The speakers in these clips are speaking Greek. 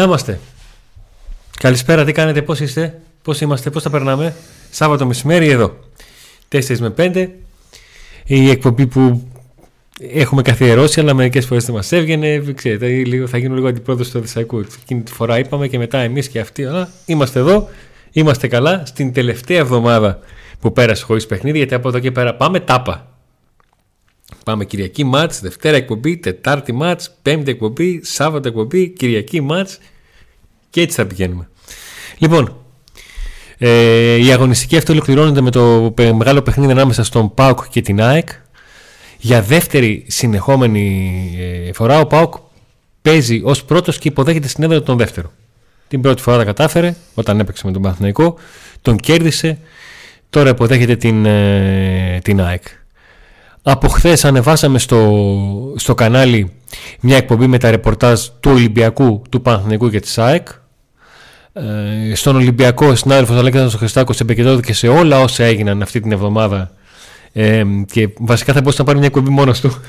Να είμαστε. Καλησπέρα, τι κάνετε, πώς είστε, πώς είμαστε, πώς τα περνάμε. Σάββατο μεσημέρι εδώ. 4 με 5. Η εκπομπή που έχουμε καθιερώσει, αλλά μερικές φορές δεν μας έβγαινε. Ξέρετε, λίγο, θα γίνω λίγο αντιπρόεδρος του Οδυσσαϊκού. Εκείνη τη φορά είπαμε και μετά εμείς και αυτοί. Αλλά είμαστε εδώ, είμαστε καλά. Στην τελευταία εβδομάδα που πέρασε χωρίς παιχνίδι, γιατί από εδώ και πέρα πάμε τάπα. Πάμε Κυριακή μάτς, Δευτέρα εκπομπή, Τετάρτη μάτς, Πέμπτη εκπομπή, Σάββατο εκπομπή, Κυριακή μάτς και έτσι θα πηγαίνουμε. Λοιπόν, ε, η αγωνιστική αυτή ολοκληρώνεται με το μεγάλο παιχνίδι ανάμεσα στον ΠΑΟΚ και την ΑΕΚ. Για δεύτερη συνεχόμενη ε, φορά ο ΠΑΟΚ παίζει ως πρώτος και υποδέχεται στην έδρα τον δεύτερο. Την πρώτη φορά τα κατάφερε όταν έπαιξε με τον Παναθηναϊκό, τον κέρδισε, τώρα υποδέχεται την, ε, την ΑΕΚ. Από χθες ανεβάσαμε στο, στο κανάλι μια εκπομπή με τα ρεπορτάζ του Ολυμπιακού, του Παναθηναϊκού και της ΑΕΚ. Ε, στον Ολυμπιακό ο συνάδελφος Αλέξανδρος Χριστάκος επικεντρώθηκε σε όλα όσα έγιναν αυτή την εβδομάδα ε, και βασικά θα μπορούσε να πάρει μια εκπομπή μόνος του.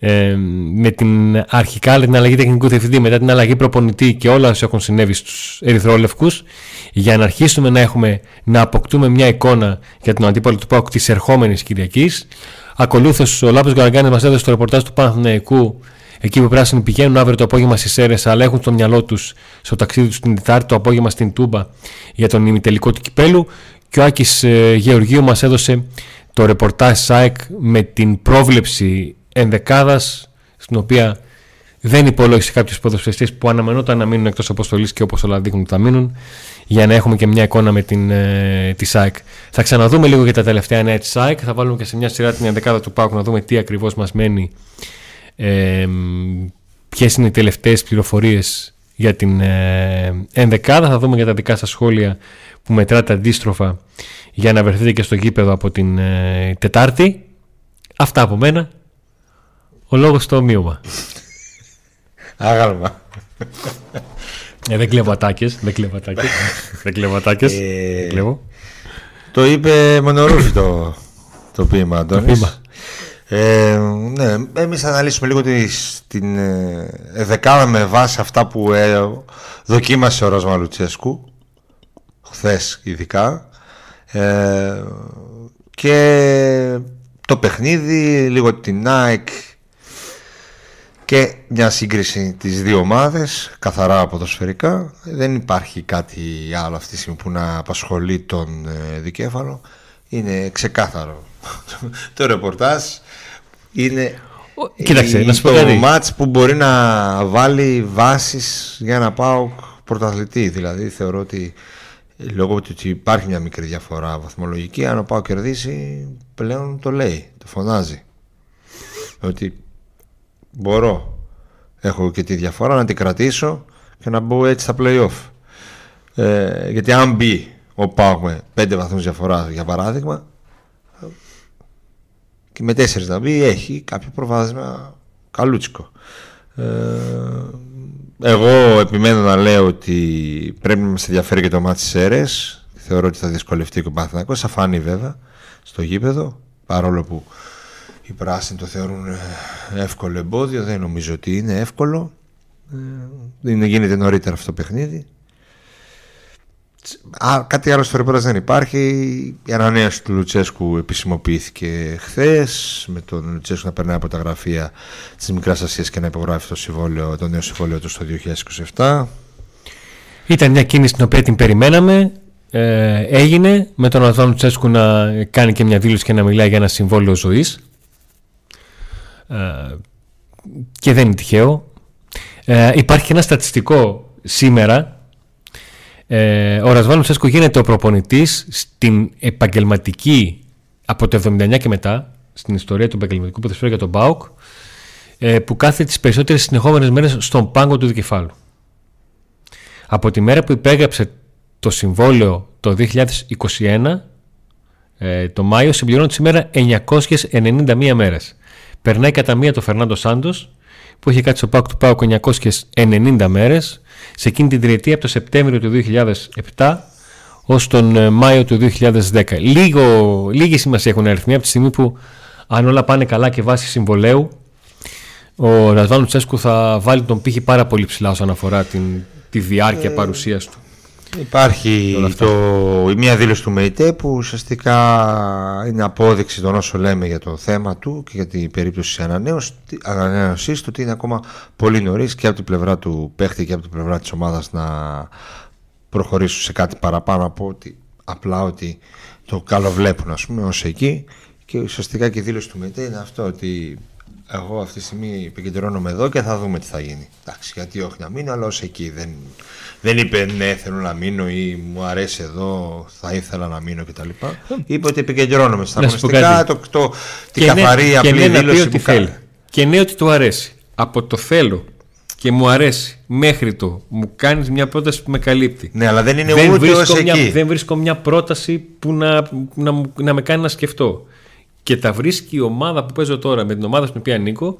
Ε, με την αρχικά την αλλαγή τεχνικού διευθυντή, μετά την αλλαγή προπονητή και όλα όσα έχουν συνέβη στους ερυθρόλευκους για να αρχίσουμε να, έχουμε, να αποκτούμε μια εικόνα για τον αντίπαλο του ΠΑΟΚ της ερχόμενης Κυριακής. Ακολούθως ο Λάπος Γαραγκάνης μας έδωσε το ρεπορτάζ του Παναθηναϊκού εκεί που πράσινοι πηγαίνουν αύριο το απόγευμα στις Σέρες αλλά έχουν στο μυαλό τους στο ταξίδι τους την Τετάρτη το απόγευμα στην Τούμπα για τον ημιτελικό του κυπέλου και ο Άκης ε, Γεωργίου μας έδωσε το ρεπορτάζ ΣΑΕΚ με την πρόβλεψη ενδεκάδας στην οποία δεν υπολόγισε κάποιου ποδοσφαιριστέ που αναμενόταν να μείνουν εκτός αποστολής και όπως όλα δείχνουν θα μείνουν, για να έχουμε και μια εικόνα με την, ε, τη ΣΑΕΚ. Θα ξαναδούμε λίγο για τα τελευταία νέα της ΣΑΕΚ. Θα βάλουμε και σε μια σειρά την ενδεκάδα του ΠΑΟΚ να δούμε τι ακριβώς μας μένει, ε, ποιες είναι οι τελευταίες πληροφορίες για την ε, ενδεκάδα. Θα δούμε για τα δικά σας σχόλια που μετράτε αντίστροφα για να βρεθείτε και στο γήπεδο από την ε, Τετάρτη. Αυτά από μένα. Ο λόγος στο ομοίωμα. Άγαλμα. Ε, δεν κλέβω ατάκες, δεν κλέβω ατάκες, δεν κλέβω ατάκες, Ε, δεν κλέβω. Το είπε μονορούφι το, το ποίημα, Αντώνης. ποίημα. Ε, ναι, εμείς θα αναλύσουμε λίγο τις- την ε, δεκάδα με βάση αυτά που ε, δοκίμασε ο Ρόσμα Λουτσέσκου χθες ειδικά ε, και το παιχνίδι, λίγο την Nike και μια σύγκριση τις δύο ομάδες καθαρά ποδοσφαιρικά. Δεν υπάρχει κάτι άλλο αυτή τη στιγμή που να απασχολεί τον ε, δικέφαλο. Είναι ξεκάθαρο το ρεπορτάζ. Είναι Ο- Κοίταξε, η- να σου πω το κάτι. μάτς που μπορεί να βάλει βάσεις για να πάω πρωταθλητή. Δηλαδή θεωρώ ότι ε, λόγω του ότι υπάρχει μια μικρή διαφορά βαθμολογική αν ο Πάο κερδίσει πλέον το λέει, το φωνάζει. Ότι μπορώ. Έχω και τη διαφορά να την κρατήσω και να μπω έτσι στα play-off. Ε, γιατί αν μπει ο Πάο με 5 βαθμούς διαφοράς για παράδειγμα και με 4 να μπει έχει κάποιο προβάδισμα καλούτσικο. Ε, εγώ επιμένω να λέω ότι πρέπει να μας ενδιαφέρει και το μάτι της ΣΕΡΕΣ θεωρώ ότι θα δυσκολευτεί και ο Παναθηναϊκός. Θα φάνει βέβαια στο γήπεδο παρόλο που οι πράσινοι το θεωρούν ε, εύκολο εμπόδιο δεν νομίζω ότι είναι εύκολο ε, είναι, γίνεται νωρίτερα αυτό το παιχνίδι Α, κάτι άλλο στο ρεπορτάζ δεν υπάρχει. Η ανανέωση του Λουτσέσκου επισημοποιήθηκε χθες. Με τον Λουτσέσκου να περνάει από τα γραφεία της Μικράς Ασίας και να υπογράφει το, συμβόλαιο, το νέο συμβόλαιο του στο 2027. Ήταν μια κίνηση την οποία την περιμέναμε. Ε, έγινε με τον Αδβάνο Τσέσκου να κάνει και μια δήλωση και να μιλάει για ένα συμβόλαιο ζωής. Ε, και δεν είναι τυχαίο. Ε, υπάρχει και ένα στατιστικό σήμερα. Ε, ο Ρασβάνο Τσέσκου γίνεται ο προπονητής στην επαγγελματική από το 79 και μετά στην ιστορία του επαγγελματικού ποδοσφαίρου για τον ΠΑΟΚ ε, που κάθεται τις περισσότερες συνεχόμενες μέρες στον πάγκο του δικεφάλου. Από τη μέρα που υπέγραψε το συμβόλαιο το 2021, ε, το Μάιο, συμπληρώνει σήμερα 991 μέρες. Περνάει κατά μία το Φερνάντο Σάντος, που είχε κάτσει στο ΠΑΟΚ του ΠΑΟΚ 990 μέρες, σε εκείνη την τριετία από το Σεπτέμβριο του 2007 ως τον ε, Μάιο του 2010. Λίγο, λίγη σημασία έχουν αριθμοί από τη στιγμή που αν όλα πάνε καλά και βάσει συμβολέου ο Ρασβάν Τσέσκου θα βάλει τον πύχη πάρα πολύ ψηλά όσον αφορά την, τη διάρκεια ε, παρουσίας του. Υπάρχει το, η μία δήλωση του ΜΕΙΤΕ που ουσιαστικά είναι απόδειξη των όσων λέμε για το θέμα του και για την περίπτωση της ανανέωσης του ότι είναι ακόμα πολύ νωρίς και από την πλευρά του παίχτη και από την πλευρά της ομάδας να προχωρήσουν σε κάτι παραπάνω από ότι απλά ότι το καλοβλέπουν ας πούμε ως εκεί. Και ουσιαστικά και η δήλωση του ΜΕΤΕ είναι αυτό ότι εγώ αυτή τη στιγμή επικεντρώνομαι εδώ και θα δούμε τι θα γίνει. Εντάξει, γιατί όχι να μείνω, αλλά ως εκεί. Δεν, δεν είπε ναι, θέλω να μείνω ή μου αρέσει εδώ, θα ήθελα να μείνω κτλ. είπε ότι επικεντρώνομαι στα αγωνιστικά, το, το, την ναι, καθαρή απλή ναι, δήλωση ότι που θέλει. Και ναι, ότι του αρέσει. Από το θέλω και μου αρέσει μέχρι το μου κάνεις μια πρόταση που με καλύπτει. Ναι, αλλά δεν είναι δεν ούτε ως μια, εκεί. Δεν βρίσκω μια πρόταση που να, να, να με κάνει να σκεφτώ και τα βρίσκει η ομάδα που παίζω τώρα με την ομάδα στην οποία ανήκω.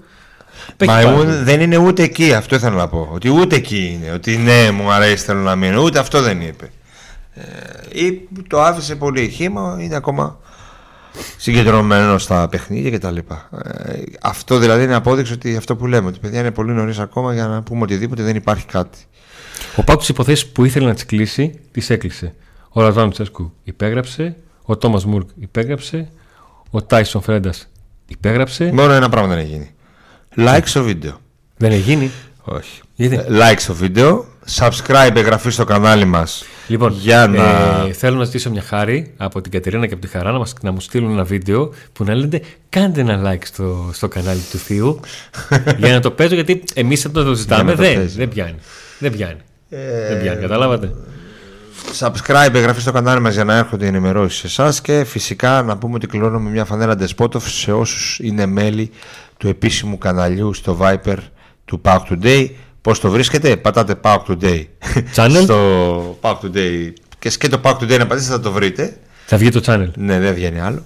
Μα δεν είναι ούτε εκεί, αυτό ήθελα να πω. Ότι ούτε εκεί είναι. Ότι ναι, μου αρέσει, θέλω να μείνω. Ούτε αυτό δεν είπε. Ε, ή το άφησε πολύ χήμα, είναι ακόμα συγκεντρωμένο στα παιχνίδια κτλ. Ε, αυτό δηλαδή είναι απόδειξη ότι αυτό που λέμε, ότι παιδιά είναι πολύ νωρίς ακόμα για να πούμε οτιδήποτε δεν υπάρχει κάτι. Ο Πάκου τι υποθέσεις που ήθελε να τις κλείσει, τις έκλεισε. Ο Ραζάνο Τσέσκου υπέγραψε, ο Τόμας Μουρκ υπέγραψε, ο Τάισον Φρέντα υπέγραψε. Μόνο ένα πράγμα δεν έχει γίνει. Like στο βίντεο. Δεν έχει γίνει; Όχι. Γιατί; Ε, like στο βίντεο. Subscribe, εγγραφή στο κανάλι μας. Λοιπόν, για να... ε, θέλω να ζητήσω μια χάρη από την Κατερίνα και από τη Χαρά να, μας, να μου στείλουν ένα βίντεο που να λένε κάντε ένα like στο, στο κανάλι του Θείου για να το παίζω γιατί εμείς όταν το ζητάμε δεν, δεν πιάνει. Δεν πιάνει. Ε... Δεν πιάνει, καταλάβατε subscribe, εγγραφή στο κανάλι μας για να έρχονται οι ενημερώσεις σε εσάς και φυσικά να πούμε ότι κληρώνουμε μια φανέλα Despotov σε όσους είναι μέλη του επίσημου καναλιού στο Viper του Pauk Today. Πώς το βρίσκετε, πατάτε Pauk Today channel. στο Pauk Today και σκέτο Pauk Today να πατήσετε θα το βρείτε. Θα βγει το channel. Ναι, δεν βγαίνει άλλο.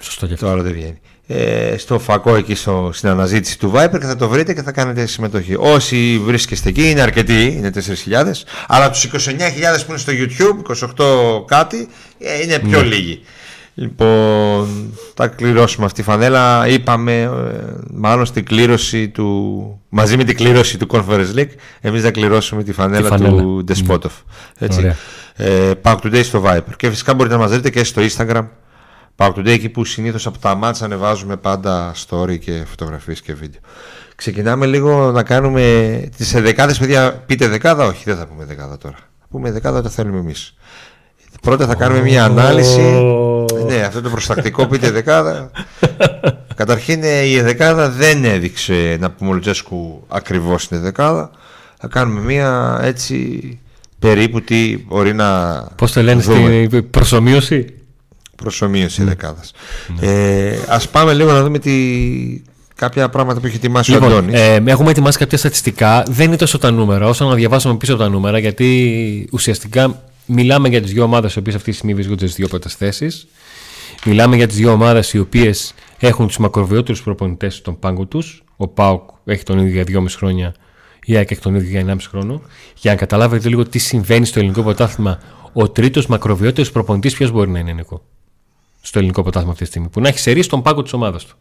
Σωστό και αυτό. Το άλλο δεν βγαίνει ε, στο φακό εκεί στο, στην αναζήτηση του Viper και θα το βρείτε και θα κάνετε συμμετοχή. Όσοι βρίσκεστε εκεί είναι αρκετοί, είναι 4.000, αλλά τους 29.000 που είναι στο YouTube, 28 κάτι, ε, είναι πιο ναι. λίγοι. Λοιπόν, θα κληρώσουμε αυτή η φανέλα. Είπαμε, ε, μάλλον στην κλήρωση του. μαζί με την κλήρωση του Conference League, εμείς θα κληρώσουμε τη φανέλα, του Despotov. Mm. Έτσι. Ε, Pack Today στο Viper. Και φυσικά μπορείτε να μας δείτε και στο Instagram Pack Today εκεί που συνήθως από τα μάτσα ανεβάζουμε πάντα story και φωτογραφίες και βίντεο. Ξεκινάμε λίγο να κάνουμε τις δεκάδες παιδιά. Πείτε δεκάδα, όχι δεν θα πούμε δεκάδα τώρα. Θα πούμε δεκάδα όταν θέλουμε εμείς. Πρώτα θα κάνουμε μια ανάλυση. Ναι, αυτό το προστακτικό πείτε δεκάδα. Καταρχήν ε, η δεκάδα δεν έδειξε να πούμε ο Λουτζέσκου ακριβώς είναι δεκάδα. Θα κάνουμε μια έτσι περίπου τι μπορεί να. Πώς το λένε στην προσωμείωση; Προσωμείωση ναι. δεκάδας. Ναι. Ε, Α πάμε λίγο να δούμε τι, κάποια πράγματα που έχει ετοιμάσει λοιπόν, ο Αντώνης. Ε, έχουμε ετοιμάσει κάποια στατιστικά. Δεν είναι τόσο τα νούμερα, όσο να διαβάσουμε πίσω από τα νούμερα, γιατί ουσιαστικά μιλάμε για τις δύο ομάδες οι οποίες αυτή τη στιγμή βρίσκονται στις δύο πρώτε θέσει. Μιλάμε για τις δύο ομάδες οι οποίες έχουν τους μακροβιότερους προπονητές στον πάγκο τους. Ο Πάουκ έχει τον ίδιο για 2,5 χρόνια, η ΑΕΚ έχει τον ίδιο για 1,5 χρόνο. Για να καταλάβετε λίγο τι συμβαίνει στο ελληνικό πρωτάθλημα, ο τρίτος μακροβιότερος προπονητής ποιος μπορεί να είναι, Νικό στο ελληνικό πρωτάθλημα αυτή τη στιγμή. Που να έχει σερεί στον πάγκο της ομάδας του.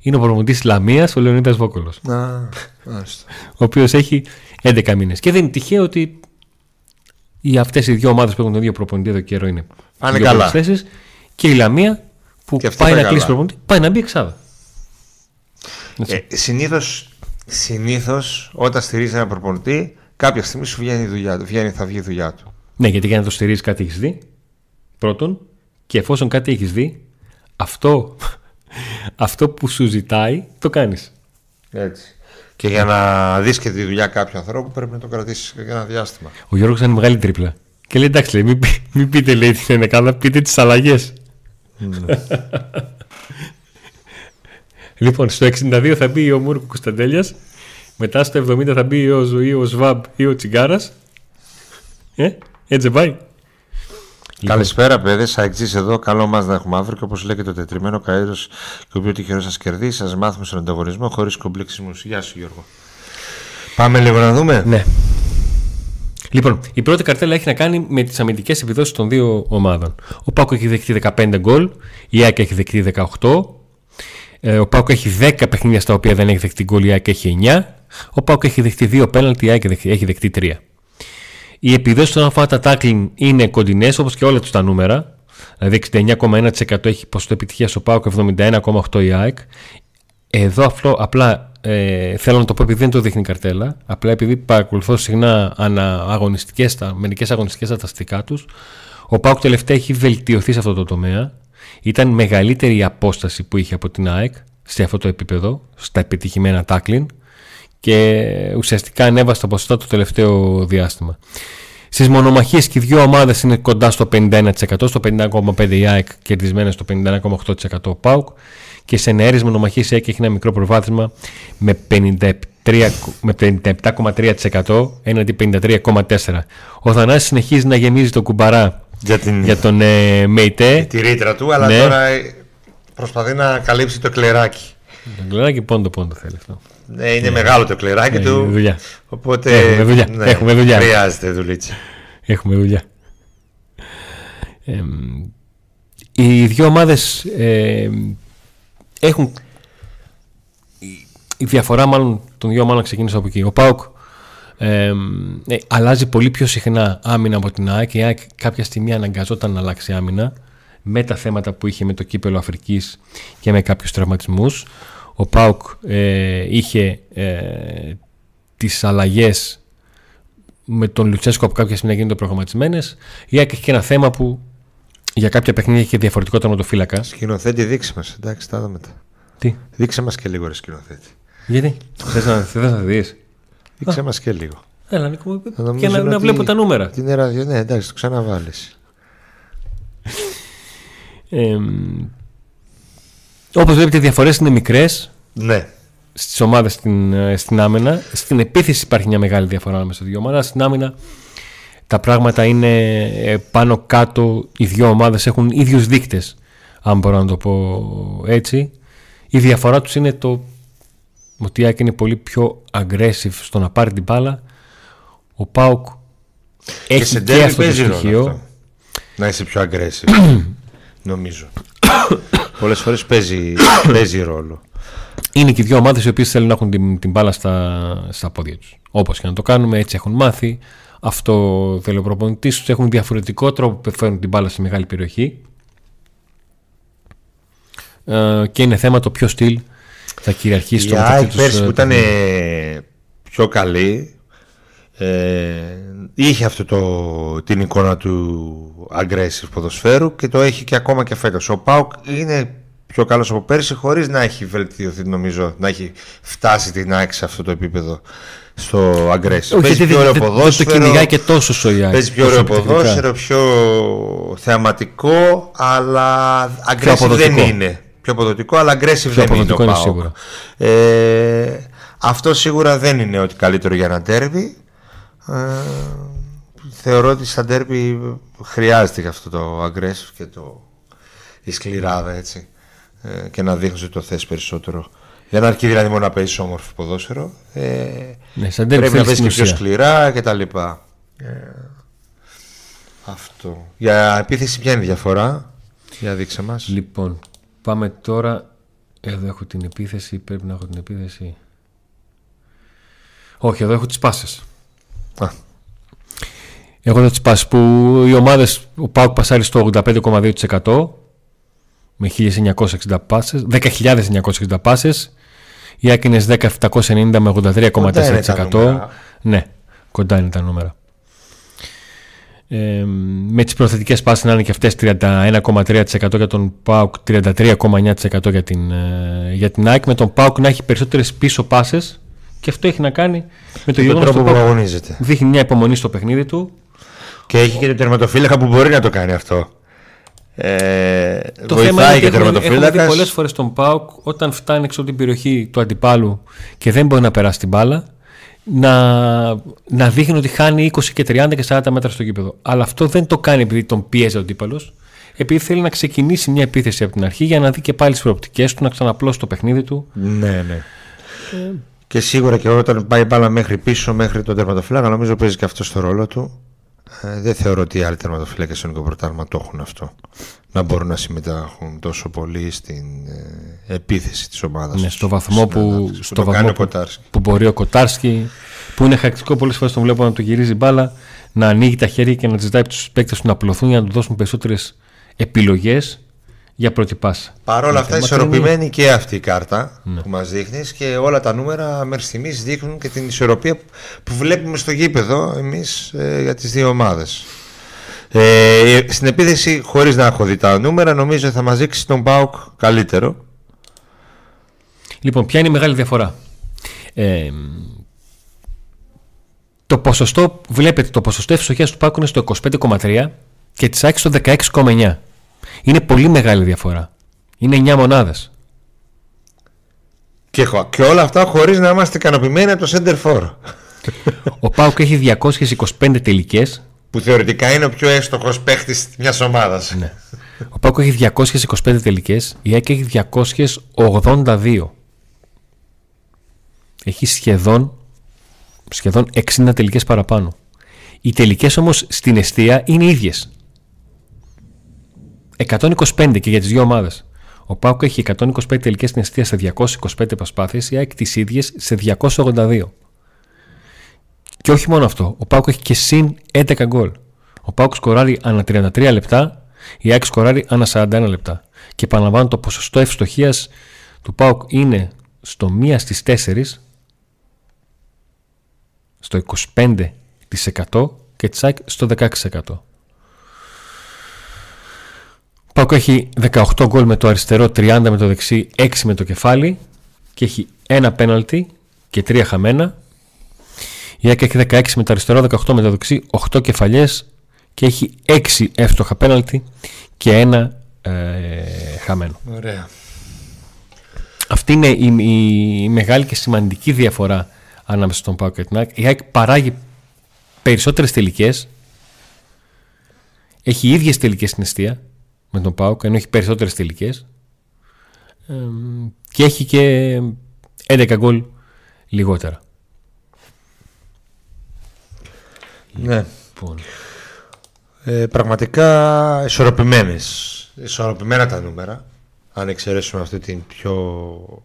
Είναι ο προπονητής Λαμίας, ο Λεωνίδας Βόκολος. ο οποίος έχει 11 μήνες. Και δεν είναι τυχαίο ότι οι αυτές οι δύο ομάδες που έχουν τον ίδιο προπονητή εδώ καιρό είναι. Πάνε καλά. Θέσεις, και η Λαμία που πάει να κλείσει προπονητή, πάει να μπει εξάδα. Ε, συνήθως, συνήθως όταν στηρίζεις ένα προπονητή κάποια στιγμή σου βγαίνει η δουλειά του. Βγαίνει, θα βγει η δουλειά του. Ναι, γιατί για να το στηρίζει κάτι έχεις δει. Πρώτον, και εφόσον κάτι έχεις δει, αυτό, αυτό που σου ζητάει το κάνεις. Έτσι. Και για να δεις και τη δουλειά κάποιου ανθρώπου πρέπει να το κρατήσεις για ένα διάστημα. Ο Γιώργος ήταν μεγάλη τρίπλα. Και λέει εντάξει, λέει, μην, μην πείτε λέει τι είναι καλά, πείτε τις αλλαγές. Ναι. λοιπόν, στο 62 θα μπει ο Μούρκος Κωνσταντέλιας μετά στο 70 θα μπει ο Ζωή, ο Σβάμπ ή ο Τσιγκάρας. Ε, έτσι πάει. Καλησπέρα, παιδε. Αεξή εδώ. Καλό μας να έχουμε αύριο. Και όπως λέει και το τετριμένο καέρο και ο οποίος τυχερό σας κερδίσει, σας μάθουμε στον ανταγωνισμό χωρίς κομπλεξισμούς. Γεια σου, Γιώργο. Πάμε λίγο να δούμε. Ναι. Λοιπόν, η πρώτη καρτέλα έχει να κάνει με τις αμυντικές επιδόσεις των δύο ομάδων. Ο ΠΑΟΚ έχει δεχτεί 15 γκολ, η ΑΕΚ έχει δεχτεί 18. Ε, ο ΠΑΟΚ έχει 10 παιχνίδια στα οποία δεν έχει δεχτεί γκολ, η ΑΕΚ έχει 9. Ο ΠΑΟΚ έχει δεχτεί 2 πέναλτι, η ΑΕΚ έχει δεχτεί 3. Οι επιδόσεις όσον αφορά τα tackling είναι κοντινές όπως και όλα τους τα νούμερα. Δηλαδή 69,1% έχει ποσοστό επιτυχίας ο ΠΑΟΚ, 71,8% η ΑΕΚ. Εδώ απλό, απλά ε, θέλω να το πω επειδή δεν το δείχνει η καρτέλα, απλά επειδή παρακολουθώ συχνά αγωνιστικές, τα, μερικές αγωνιστικές στατιστικά τους, ο Πάοκ τελευταία έχει βελτιωθεί σε αυτό το τομέα. Ήταν μεγαλύτερη η απόσταση που είχε από την ΑΕΚ σε αυτό το επίπεδο, στα επιτυχημένα tackling και ουσιαστικά ανέβασε τα ποσοστά το τελευταίο διάστημα. Στις μονομαχίες και οι δύο ομάδες είναι κοντά στο 51%, στο 51,5% η ΑΕΚ κερδισμένες στο 51,8% ο ΠΑΟΚ και σε νεέρε μονομαχίες η ΑΕΚ έχει ένα μικρό προβάδισμα με 57,3% έναντι 53,4%. Ο Θανάσης συνεχίζει να γεμίζει το κουμπαρά για, την... για τον ε, ΜΕΙΤΕ. Τη ρήτρα του, αλλά ναι. τώρα προσπαθεί να καλύψει το κλεράκι. Το κλεράκι πόντο πόντο θέλει αυτό. Ναι, είναι μεγάλο το κλεράκι του. Δουλειά. Οπότε Έχουμε δουλειά. Ναι, Έχουμε δουλειά. χρειάζεται δουλίτσα. Έχουμε δουλειά. Ε, οι δύο ομάδες ε, έχουν η διαφορά μάλλον των δύο ομάδων ξεκίνησε από εκεί. Ο ΠΑΟΚ ε, αλλάζει πολύ πιο συχνά άμυνα από την ΑΕΚ. Η ΑΕΚ κάποια στιγμή αναγκαζόταν να αλλάξει άμυνα με τα θέματα που είχε με το κύπελο Αφρικής και με κάποιους τραυματισμούς. Ο ΠΑΟΚ ε, είχε ε, τις αλλαγές με τον Λουτσέσκο από κάποια στιγμή να γίνονται προγραμματισμένες. Η ΑΕΚ έχει και ένα θέμα που για κάποια παιχνίδια έχει διαφορετικό τερματοφύλακα. Σκηνοθέτη, δείξε μας. Εντάξει, τα δούμε. Τι; Δείξε μας και λίγο, ρε σκηνοθέτη. Γιατί; Θες να, θες να δεις. Δείξε μας και λίγο. Έλα, Νίκο, και να, να βλέπω τα νούμερα. Την ραδιό, ναι, εντάξει, το ξαναβάλεις. ε, Όπως βλέπετε, οι διαφορές είναι μικρές. Ναι. Στις ομάδες στην, ε, στην άμυνα. Στην επίθεση υπάρχει μια μεγάλη διαφορά μέσα στι δύο ομάδες. Στην άμυνα τα πράγματα είναι ε, πάνω κάτω. Οι δύο ομάδες έχουν ίδιους δείκτες, αν μπορώ να το πω έτσι. Η διαφορά τους είναι το ότι η είναι πολύ πιο aggressive στο να πάρει την μπάλα. Ο Πάουκ έχει και, αυτό το στοιχείο. Να είσαι πιο aggressive, νομίζω. Πολλές φορές παίζει, παίζει ρόλο. Είναι και δύο ομάδες οι οποίες θέλουν να έχουν την, την μπάλα στα, στα πόδια τους. Όπως και να το κάνουμε, έτσι έχουν μάθει. Αυτό θέλει ο προπονητής τους. Έχουν διαφορετικό τρόπο που φέρνουν την μπάλα σε μεγάλη περιοχή. Ε, και είναι θέμα το ποιο στυλ θα κυριαρχήσει στο μεταξύ τους. πέρσι που ήταν πιο καλή, ε, είχε αυτό το, την εικόνα του aggressive ποδοσφαίρου και το έχει και ακόμα και φέτος. Ο Πάουκ είναι πιο καλός από πέρσι χωρίς να έχει βελτιωθεί νομίζω, να έχει φτάσει την άκρη σε αυτό το επίπεδο στο aggressive. παίζει πιο ωραίο ποδόσφαιρο. Δεν το κυνηγάει και τόσο στο Παίζει πιο ωραίο ποδόσφαιρο, πιο θεαματικό, αλλά aggressive δεν είναι. Πιο αποδοτικό, αλλά aggressive δεν είναι, είναι σίγουρα. Ε, αυτό σίγουρα δεν είναι ότι καλύτερο για ένα τέρβι. Ε, θεωρώ ότι στα ντέρμπι χρειάζεται και αυτό το aggressive και το η σκληράδα έτσι ε, και να δείχνει ότι το θες περισσότερο. Δεν αρκεί δηλαδή μόνο να παίζεις όμορφο ποδόσφαιρο. Ε, ναι, πρέπει να παίζεις και πιο σκληρά και τα λοιπά. Ε, αυτό. Για επίθεση ποια είναι η διαφορά; Για δείξε μας. Λοιπόν, πάμε τώρα. Εδώ έχω την επίθεση. Πρέπει να έχω την επίθεση. Όχι, εδώ έχω τις πάσες. Έχω εδώ τις πάσες που οι ομάδες, ο Πάουκ πασάρει στο 85,2% με 1960 πάσες, 10.960 πάσες. Η Άκη 10.790 με 83,4%. Ναι, κοντά είναι τα νούμερα. Ε, με τις προθετικές πάσες να είναι και αυτές 31,3% για τον ΠΑΟΚ 33,9% για την, ε, για την ΑΕΚ με τον ΠΑΟΚ να έχει περισσότερες πίσω πάσες και αυτό έχει να κάνει με το γεγονός που αγωνίζεται. Δείχνει μια υπομονή στο παιχνίδι του. Και έχει και τον τερματοφύλακα που μπορεί να το κάνει αυτό. Ε, το θέμα είναι ότι έχουμε δει πολλές φορές τον Πάουκ όταν φτάνει έξω από την περιοχή του αντιπάλου και δεν μπορεί να περάσει την μπάλα να, να δείχνει ότι χάνει 20 και 30 και 40 μέτρα στο γήπεδο. Αλλά αυτό δεν το κάνει επειδή τον πιέζει ο αντίπαλος, επειδή θέλει να ξεκινήσει μια επίθεση από την αρχή για να δει και πάλι τις προοπτικές του, να ξαναπλώσει το παιχνίδι του. Ναι, ναι. Ε, Και σίγουρα και όταν πάει μπάλα μέχρι πίσω, μέχρι τον τερματοφύλακα, νομίζω παίζει και αυτό στο ρόλο του. Ε, δεν θεωρώ ότι οι άλλοι τερματοφύλακες στο ελληνικό πρωτάθλημα το έχουν αυτό. Να μπορούν να συμμετάχουν τόσο πολύ στην ε, επίθεση της ομάδας. Ναι, στο βαθμό, που, στο βαθμό που, που, μπορεί ο Κοτάρσκι, που είναι χαρακτηριστικό πολλές φορές τον βλέπω να του γυρίζει μπάλα, να ανοίγει τα χέρια και να ζητάει τους παίκτες του να απλωθούν για να του δώσουν περισσότερες επιλογές για πρώτη πάσα. Παρ' όλα αυτά, ισορροπημένη και αυτή η κάρτα ναι. που μας δείχνεις και όλα τα νούμερα μέχρι στιγμής δείχνουν και την ισορροπία που βλέπουμε στο γήπεδο εμείς ε, για τις δύο ομάδες. Ε, στην επίθεση, χωρίς να έχω δει τα νούμερα, νομίζω θα μας δείξει τον Πάουκ καλύτερο. Λοιπόν, ποια είναι η μεγάλη διαφορά; Ε, το ποσοστό, βλέπετε, το ποσοστό ευστοχία του Πάουκ είναι στο 25,3 και της Άκης στο 16,9. Είναι πολύ μεγάλη διαφορά. Είναι 9 μονάδες. Και, και όλα αυτά χωρίς να είμαστε ικανοποιημένοι από το Center for. Ο Πάουκ έχει 225 τελικές. Που θεωρητικά είναι ο πιο εύστοχος παίχτη μιας ομάδας. Ναι. Ο Πάουκ έχει 225 τελικές. Η ΑΕΚ έχει 282. Έχει σχεδόν, σχεδόν 60 τελικές παραπάνω. Οι τελικές όμως στην αιστεία είναι ίδιες. 125 και για τις δύο ομάδες. Ο Πάουκ έχει 125 τελικές στην αιστεία σε 225 προσπάθειες, η ΑΕΚ τις ίδιες σε 282. Και όχι μόνο αυτό, ο Πάουκ έχει και συν 11 γκολ. Ο Πάουκ σκοράρει ανά 33 λεπτά, η ΑΕΚ σκοράρει ανά 41 λεπτά. Και επαναλαμβάνω, το ποσοστό ευστοχίας του Πάουκ είναι στο 1 στις 4, στο 25% και της ΑΕΚ στο 16%. Πάκο έχει 18 γκολ με το αριστερό, 30 με το δεξί, 6 με το κεφάλι και έχει ένα πέναλτι και 3 χαμένα. Η ΑΕΚ έχει 16 με το αριστερό, 18 με το δεξί, 8 κεφαλιές και έχει 6 εύστοχα πέναλτι και ένα ε, χαμένο. Ωραία. Αυτή είναι η, η, μεγάλη και σημαντική διαφορά ανάμεσα στον Πάο και την ΑΕΚ. Η ΑΕΚ παράγει περισσότερες τελικές, έχει ίδιες τελικές στην αιστεία, με τον Πάουκ, ενώ έχει περισσότερες τελικές και έχει και 11 γκολ λιγότερα. Ναι. Λοιπόν. Ε, πραγματικά ισορροπημένες. Ισορροπημένα τα νούμερα. Αν εξαιρέσουμε αυτή την πιο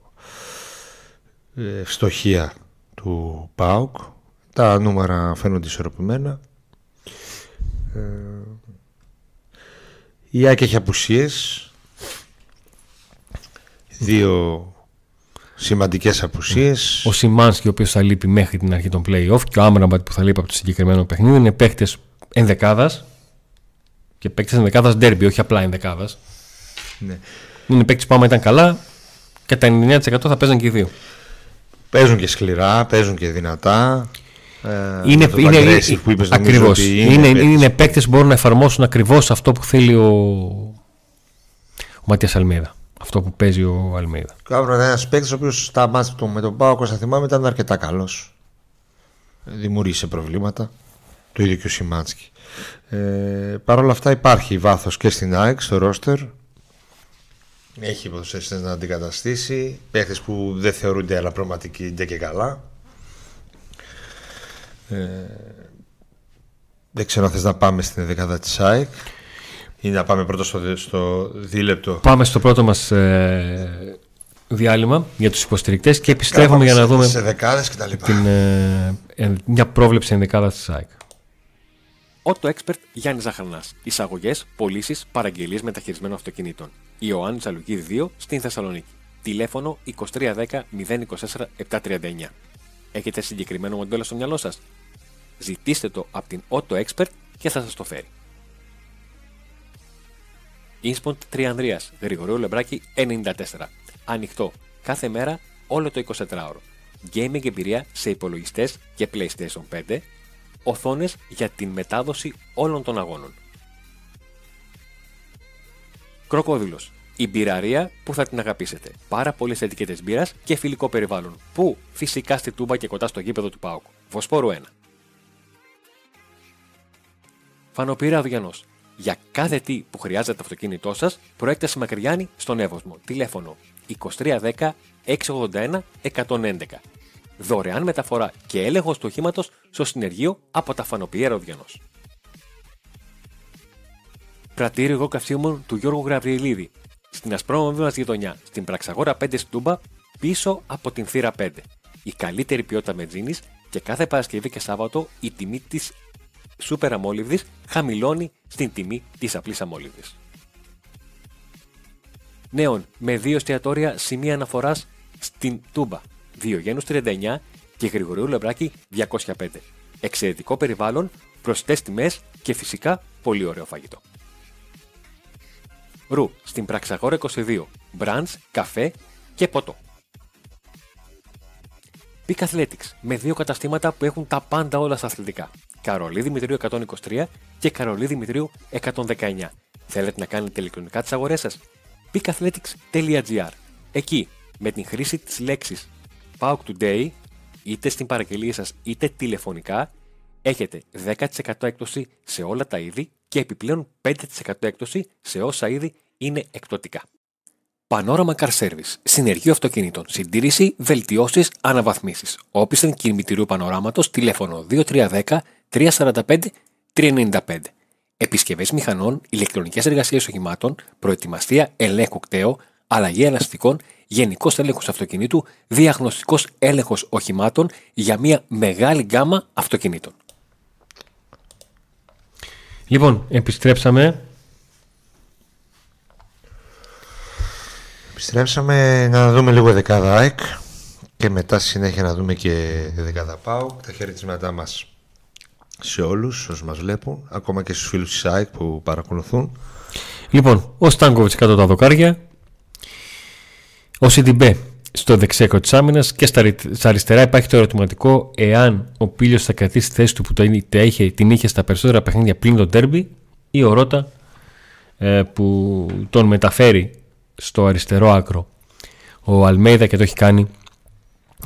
ε, φτωχία του ΠΑΟΚ. Τα νούμερα φαίνονται ισορροπημένα. Ε, η Άκη έχει απουσίες. Δύο σημαντικές απουσίες. Ο Σιμάνσκι, ο οποίος θα λείπει μέχρι την αρχή των play-off και ο Άμραμπατ που θα λείπει από το συγκεκριμένο παιχνίδι είναι παίχτες ενδεκάδας και παίχτες ενδεκάδας ντέρμπι, όχι απλά ενδεκάδας. Ναι. Είναι παίχτες που άμα ήταν καλά, κατά 99% θα παίζαν και οι δύο. Παίζουν και σκληρά, παίζουν και δυνατά. Ε, είναι, είναι, είναι, ακριβώς. είναι, είναι, είναι παίκτες που μπορούν να εφαρμόσουν ακριβώς αυτό που θέλει ο, ο Ματίας Αλμίδα. Αυτό που παίζει ο Αλμίδα. Κάπου ένας παίκτης ο οποίος στα μάτια του με τον Πάο θα θυμάμαι ήταν αρκετά καλός. Δημιούργησε προβλήματα. Το ίδιο και ο Σιμάνσκι. Ε, Παρ' όλα αυτά υπάρχει βάθος και στην ΑΕΚ, στο ρόστερ. Έχει ποδοσφαιριστές να αντικαταστήσει. Παίχτε που δεν θεωρούνται αλλά πραγματικοί ντε και καλά. Ε, δεν ξέρω αν θες να πάμε στην δεκάδα της ΑΕΚ ή να πάμε πρώτο στο, στο δίλεπτο. Πάμε στο πρώτο μας ε, διάλειμμα για τους υποστηρικτές και επιστρέφουμε για να δούμε σε δεκάδες και τα λοιπά. Την, ε, μια πρόβλεψη ενδεκάδα της ΑΕΚ. Auto Expert Γιάννης Ζαχαρνάς. Εισαγωγές, πωλήσεις, παραγγελίες μεταχειρισμένων αυτοκινήτων. Ιωάννη Τζαλουκίδη 2 στην Θεσσαλονίκη. Τηλέφωνο 2310 024 739. Έχετε συγκεκριμένο μοντέλο στο μυαλό σας; Ζητήστε το από την Auto Expert και θα σας το φέρει. Inspont 3 Ανδρείας, Γρηγορείο Λεμπράκη 94. Ανοιχτό κάθε μέρα όλο το 24ωρο. Gaming εμπειρία σε υπολογιστές και PlayStation 5. Οθόνες για την μετάδοση όλων των αγώνων. Κροκόδηλος η μπειραρία που θα την αγαπήσετε. Πάρα πολλές ετικέτες μπύρας και φιλικό περιβάλλον. Πού; Φυσικά στη Τούμπα και κοντά στο γήπεδο του Πάουκ. Βοσπόρου 1. Φανοπύρα Αυγιανό. Για κάθε τι που χρειάζεται το αυτοκίνητό σας, προέκταση Μακριάνη στον Εύωσμο. Τηλέφωνο 2310 681 111. δωρεάν μεταφορά και έλεγχος του οχήματος στο συνεργείο από τα φανοποιέρα Ροδιανό. Πρατήριο καυσίμων του Γιώργου Γραβριελίδη, στην ασπρόμαυρη μας γειτονιά, στην Πραξαγόρα 5 Στούμπα, πίσω από την θύρα 5. Η καλύτερη ποιότητα μετζίνης και κάθε Παρασκευή και Σάββατο η τιμή της σούπερ αμόλυβδης χαμηλώνει στην τιμή της απλής αμόλυβδης. Νέων με δύο εστιατόρια σημεία αναφοράς στην Τούμπα, Διογένου 39 και Γρηγορίου Λεμπράκη 205. Εξαιρετικό περιβάλλον, προσιτές τιμές και φυσικά πολύ ωραίο φαγητό. Ρου στην Πραξαγόρα 22. Μπραντς, καφέ και ποτό. Peak Athletics με δύο καταστήματα που έχουν τα πάντα όλα στα αθλητικά. Καρολί Δημητρίου 123 και Καρολί Δημητρίου 119. Θέλετε να κάνετε ηλεκτρονικά τις αγορές σας; peakathletics.gr Εκεί, με την χρήση της λέξης PAUK Today, είτε στην παραγγελία σας είτε τηλεφωνικά, έχετε 10% έκπτωση σε όλα τα είδη και επιπλέον 5% έκπτωση σε όσα είδη είναι εκπτωτικά. Πανόραμα Car Service. Συνεργείο αυτοκινήτων. Συντήρηση, βελτιώσεις, αναβαθμίσεις. Όπισθεν κινητηρίου πανοράματος, τηλέφωνο 2310 345 395. Επισκευές μηχανών, ηλεκτρονικές εργασίες οχημάτων, προετοιμαστία ελέγχου κταίο, αλλαγή ελαστικών, γενικός έλεγχος αυτοκινήτου, διαγνωστικός έλεγχος οχημάτων για μια μεγάλη γκάμα αυτοκινήτων. Λοιπόν, επιστρέψαμε. Επιστρέψαμε να δούμε λίγο δεκάδα ΑΕΚ και μετά στη συνέχεια να δούμε και δεκάδα ΠΑΟΚ. Τα χαιρετίσματά μας σε όλους όσους μας βλέπουν, ακόμα και στους φίλους της ΑΕΚ που παρακολουθούν. Λοιπόν, ο Στάνκοβιτς κάτω τα δοκάρια. Ο Σιντιμπέ στο δεξιάκο της άμυνας και στα αριστερά υπάρχει το ερωτηματικό εάν ο Πίλιο θα κρατήσει τη θέση του που την είχε στα περισσότερα παιχνίδια πλην το τέρμπι ή ο Ρότα ε, που τον μεταφέρει στο αριστερό άκρο ο Αλμέιδα και το έχει κάνει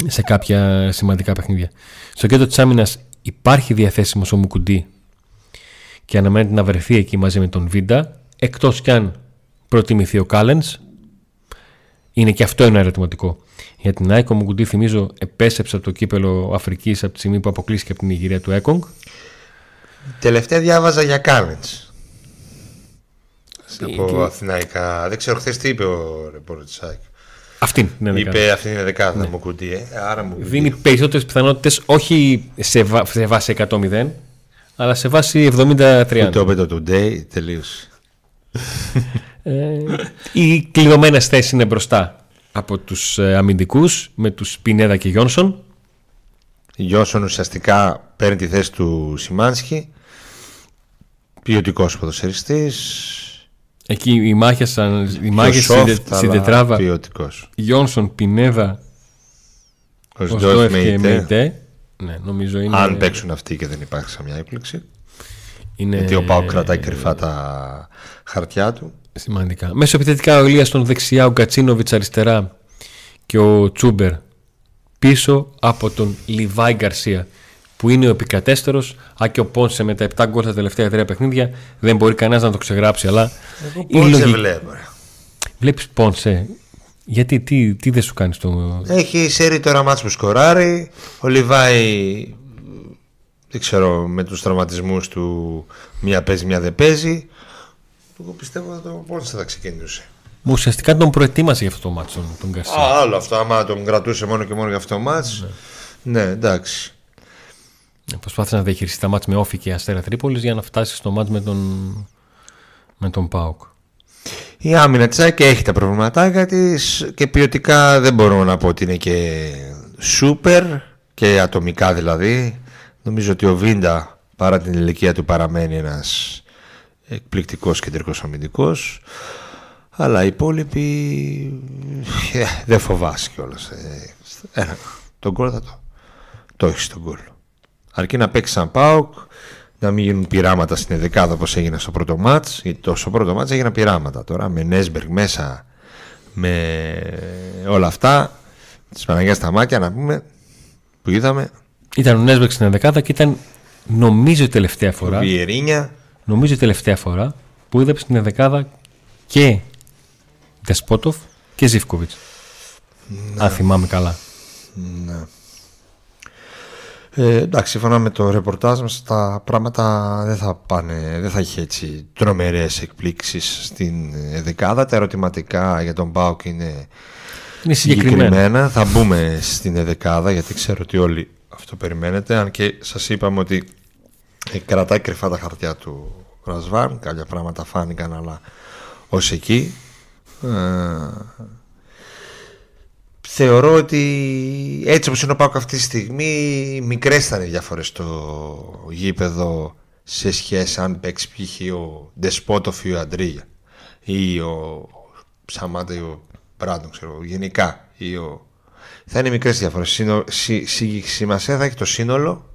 σε κάποια σημαντικά παιχνίδια. Στο κέντρο της άμυνας υπάρχει διαθέσιμος ο Μουκουντή και αναμένεται να βρεθεί εκεί μαζί με τον Βίντα εκτός κι αν προτιμηθεί ο Κάλενς. Είναι και αυτό ένα ερωτηματικό. Για την Άικο Μουκουντή, θυμίζω, επέσεψε από το κύπελο Αφρικής από τη στιγμή που αποκλείστηκε από την ηγυρία του Έκογκ. Τελευταία διάβαζα για Κάλενς. Από Αθηναϊκά. Δεν ξέρω χθες τι είπε ο ρεπόρτερ της ΑΕΚ. Αυτή είναι δεκάδα. Είπε αυτή είναι δεκάδα ναι. μου κουντί. Ε. Άρα μου Δίνει περισσότερες πιθανότητες όχι σε, βα... σε βάση 100-0, αλλά σε βάση 70-30. Το είπε το today, τελείωσε. ε, οι κλειδωμένε θέσεις είναι μπροστά από τους ε, αμυντικούς με τους Πινέδα και Γιόνσον. Γιόνσον ουσιαστικά παίρνει τη θέση του Σιμάνσκι. Ποιοτικός ποδοσφαιριστής. Εκεί οι μάχε οι μάχες στην τετράβα. Γιόνσον, Πινέδα Οσδόεφ και Μεϊτέ. Ναι, νομίζω είναι... Αν παίξουν αυτοί και δεν υπάρχει καμιά έκπληξη. Είναι... Γιατί ο Πάο κρατάει κρυφά τα χαρτιά του. Σημαντικά. Μέσω επιθετικά ο Ηλίας στον δεξιά Ο Κατσίνοβιτς αριστερά Και ο Τσούμπερ πίσω από τον Λιβάη Γκαρσία που είναι ο επικρατέστερο. Αν και ο Πόνσε με τα 7 γκολ στα τελευταία τρία παιχνίδια δεν μπορεί κανένας να το ξεγράψει. Αλλά Εγώ Πόνσε λογική... βλέπω. Βλέπεις Πόνσε. Γιατί, τι, τι δεν σου κάνει το. Έχει σέρει τώρα μάτς που σκοράρει. Ο Λιβάη δεν ξέρω με τους τραυματισμούς του μία παίζει μία δεν παίζει εγώ πιστεύω ότι το Πόνσε θα ξεκινούσε Μου ουσιαστικά τον προετοίμασε για αυτό το μάτσο τον Γκαρσία Α, άλλο αυτό άμα τον κρατούσε μόνο και μόνο για αυτό το μάτσο ναι. ναι εντάξει Προσπάθησε να διαχειριστεί τα μάτς με όφη και αστέρα Τρίπολης για να φτάσει στο μάτς με τον, με τον Πάουκ. Η άμυνα της και έχει τα προβληματάκια της και ποιοτικά δεν μπορώ να πω ότι είναι και σούπερ και ατομικά δηλαδή. Νομίζω ότι ο Βίντα παρά την ηλικία του παραμένει ένας εκπληκτικός κεντρικός αμυντικός αλλά οι υπόλοιποι ε, δεν φοβάσαι κιόλας. Ε, ε, τον κόλ θα το, το έχεις τον κόλ. Αρκεί να παίξει σαν Πάοκ, να μην γίνουν πειράματα στην δεκάδα όπως έγινε στο πρώτο μάτς. Γιατί το στο πρώτο μάτς έγιναν πειράματα τώρα με Νέσμπεργκ μέσα, με όλα αυτά. Τη Παναγία στα μάτια να πούμε που είδαμε. Ήταν ο Νέσμπεργκ στην δεκάδα και ήταν νομίζω η τελευταία φορά. Βιερίνια. Νομίζω η τελευταία φορά που είδαμε στην δεκάδα και Δεσπότοφ και Ζήφκοβιτς. Αν θυμάμαι καλά. Ναι. Ε, εντάξει, σύμφωνα με το ρεπορτάζ μας τα πράγματα δεν θα πάνε, δεν θα έχει έτσι τρομερές εκπλήξεις στην δεκάδα. Τα ερωτηματικά για τον Μπάουκ είναι, Είναι συγκεκριμένα. Θα μπούμε στην δεκάδα γιατί ξέρω ότι όλοι αυτό περιμένετε. Αν και σας είπαμε ότι ε, κρατάει κρυφά τα χαρτιά του Ρασβάν. Κάποια πράγματα φάνηκαν αλλά ως εκεί. Ε, θεωρώ ότι έτσι όπως είναι ο Πάουκ αυτή τη στιγμή μικρές θα είναι οι διαφορές στο γήπεδο σε σχέση αν παίξει π.χ. ο Ντεσπότοφ ή ο Αντρίγια ή ο Σαμάτα ή ο Μπράντον ξέρω γενικά ή ο... θα είναι μικρές διαφορές Συνο... Συ... Συ... σημασία θα έχει το σύνολο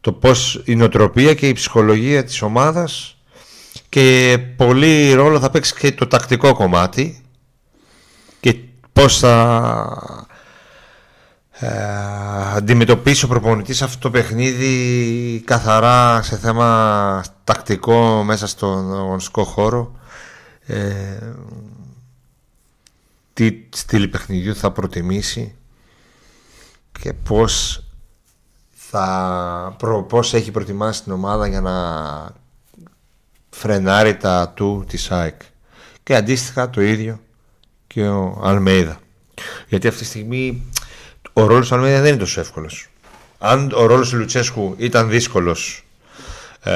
το πώς η νοοτροπία και η ψυχολογία της ομάδας και πολύ ρόλο θα παίξει και το τακτικό κομμάτι και πώς θα ε, αντιμετωπίσει ο προπονητής αυτό το παιχνίδι καθαρά σε θέμα τακτικό μέσα στον αγωνιστικό χώρο. Ε, τι στυλ παιχνιδιού θα προτιμήσει και πώς θα προ, πώς έχει προτιμάσει την ομάδα για να φρενάρει τα του της ΑΕΚ. Και αντίστοιχα το ίδιο και ο Αλμέιδα. Γιατί αυτή τη στιγμή ο ρόλος του Αλμέιδα δεν είναι τόσο εύκολος. Αν ο ρόλος του Λουτσέσκου ήταν δύσκολος ε,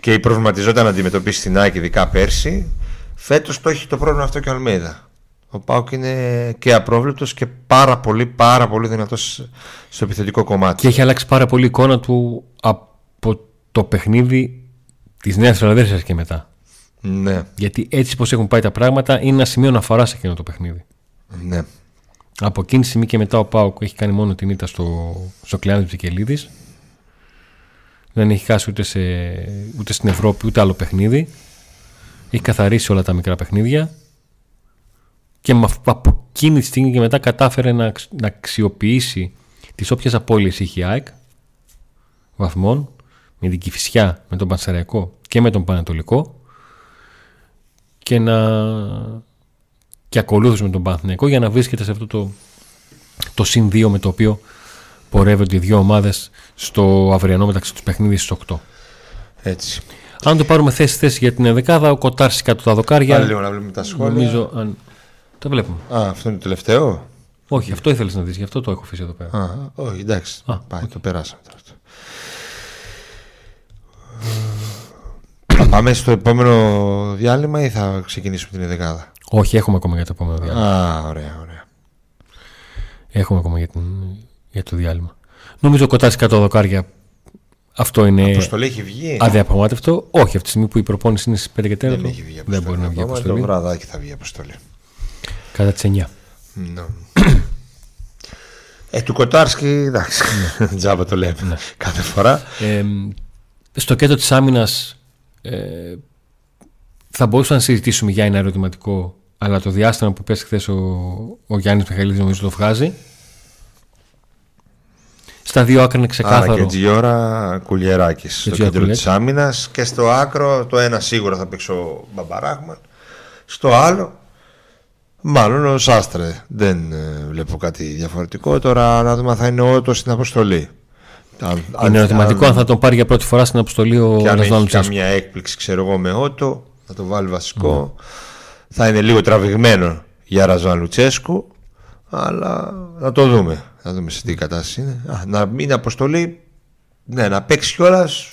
και προβληματιζόταν να αντιμετωπίσει την ΑΕΚ ειδικά πέρσι, φέτος το έχει το πρόβλημα αυτό και ο Αλμέιδα. Ο Πάουκ είναι και απρόβλεπτος και πάρα πολύ πάρα πολύ δυνατός στο επιθετικό κομμάτι. Και έχει αλλάξει πάρα πολύ η εικόνα του από το παιχνίδι της Νέας Φιλαδέλφειας και μετά. Ναι, Γιατί έτσι πως έχουν πάει τα πράγματα είναι ένα σημείο αναφοράς σε εκείνο το παιχνίδι. ναι. Από εκείνη τη στιγμή και μετά ο Πάουκ έχει κάνει μόνο την ήττα στο, στο κλειάδι του Βικελίδης. Δεν έχει χάσει ούτε, σε, ούτε στην Ευρώπη ούτε άλλο παιχνίδι. Έχει καθαρίσει όλα τα μικρά παιχνίδια. Και με αυ- από εκείνη τη στιγμή και μετά κατάφερε να, αξ- να αξιοποιήσει τις όποιες απώλειες είχε η ΑΕΚ βαθμών με την Κηφισιά, με τον Πανσεραϊκό και με τον Πανατολικό και να και ακολούθως με τον Παναθηναϊκό για να βρίσκεται σε αυτό το, το συν 2 με το οποίο πορεύονται οι δύο ομάδες στο αυριανό μεταξύ τους παιχνίδι στις 8. Έτσι. Αν το πάρουμε θέση θέση για την ενδεκάδα, ο Κοτάρσης κάτω τα δοκάρια. Πάλι λίγο να βλέπουμε τα σχόλια. Νομίζω. Αν... Τα βλέπουμε. Α, αυτό είναι το τελευταίο; Όχι, αυτό ήθελες να δεις, γι' αυτό το έχω αφήσει εδώ πέρα. Α, όχι, εντάξει. Α, Πάει, το περάσαμε τώρα. Αυτό. Θα πάμε στο επόμενο διάλειμμα ή θα ξεκινήσουμε την δεκάδα; Όχι, έχουμε ακόμα για το επόμενο διάλειμμα. Α, ωραία, ωραία. Έχουμε ακόμα για, την... για το διάλειμμα. Νομίζω ο Κοτάρση κάτω τα δοκάρια. Αυτό είναι Αποστολή έχει βγει; αδιαπραγμάτευτο. Όχι, αυτή τη στιγμή που η προπόνηση είναι στις 5 και 4. Δεν έχει βγει αποστολή. Δεν μπορεί να βγει Ακόμα αποστολή. Το βραδάκι θα βγει αποστολή. Κατά τις 9. Ναι. Ε, του Κοτάρσκι, εντάξει. Τζάμπα το λέμε κάθε φορά. Ε, στο κέντρο της άμυνας ε, θα μπορούσαμε να συζητήσουμε για ένα ερωτηματικό αλλά το διάστημα που πέσει χθες ο, ο Γιάννης Μιχαηλίδης νομίζω το βγάζει. Στα δύο άκρα είναι Άρα και ξεκάθαρο. Τζιώρα Κουλιεράκης στο Τζιώρα κέντρο Κουλιεράκη. της άμυνας και στο άκρο το ένα σίγουρα θα παίξει ο Μπαμπαράχμαν. Στο άλλο, μάλλον ο Σάστρε. Δεν ε, βλέπω κάτι διαφορετικό. Τώρα να δούμε αν θα είναι ότο στην αποστολή. Αν, Είναι ερωτηματικό αν θα τον πάρει για πρώτη φορά στην αποστολή ο και αν Ρασβάν έχει Λουτσέσκου. καμία έκπληξη, ξέρω εγώ, με ότο, θα το βάλει βασικό. Θα είναι λίγο τραβηγμένο για Ραζβάν Λουτσέσκου, αλλά να το δούμε. Να δούμε σε τι κατάσταση είναι. Α, να μην αποστολή, ναι, να παίξει κιόλας.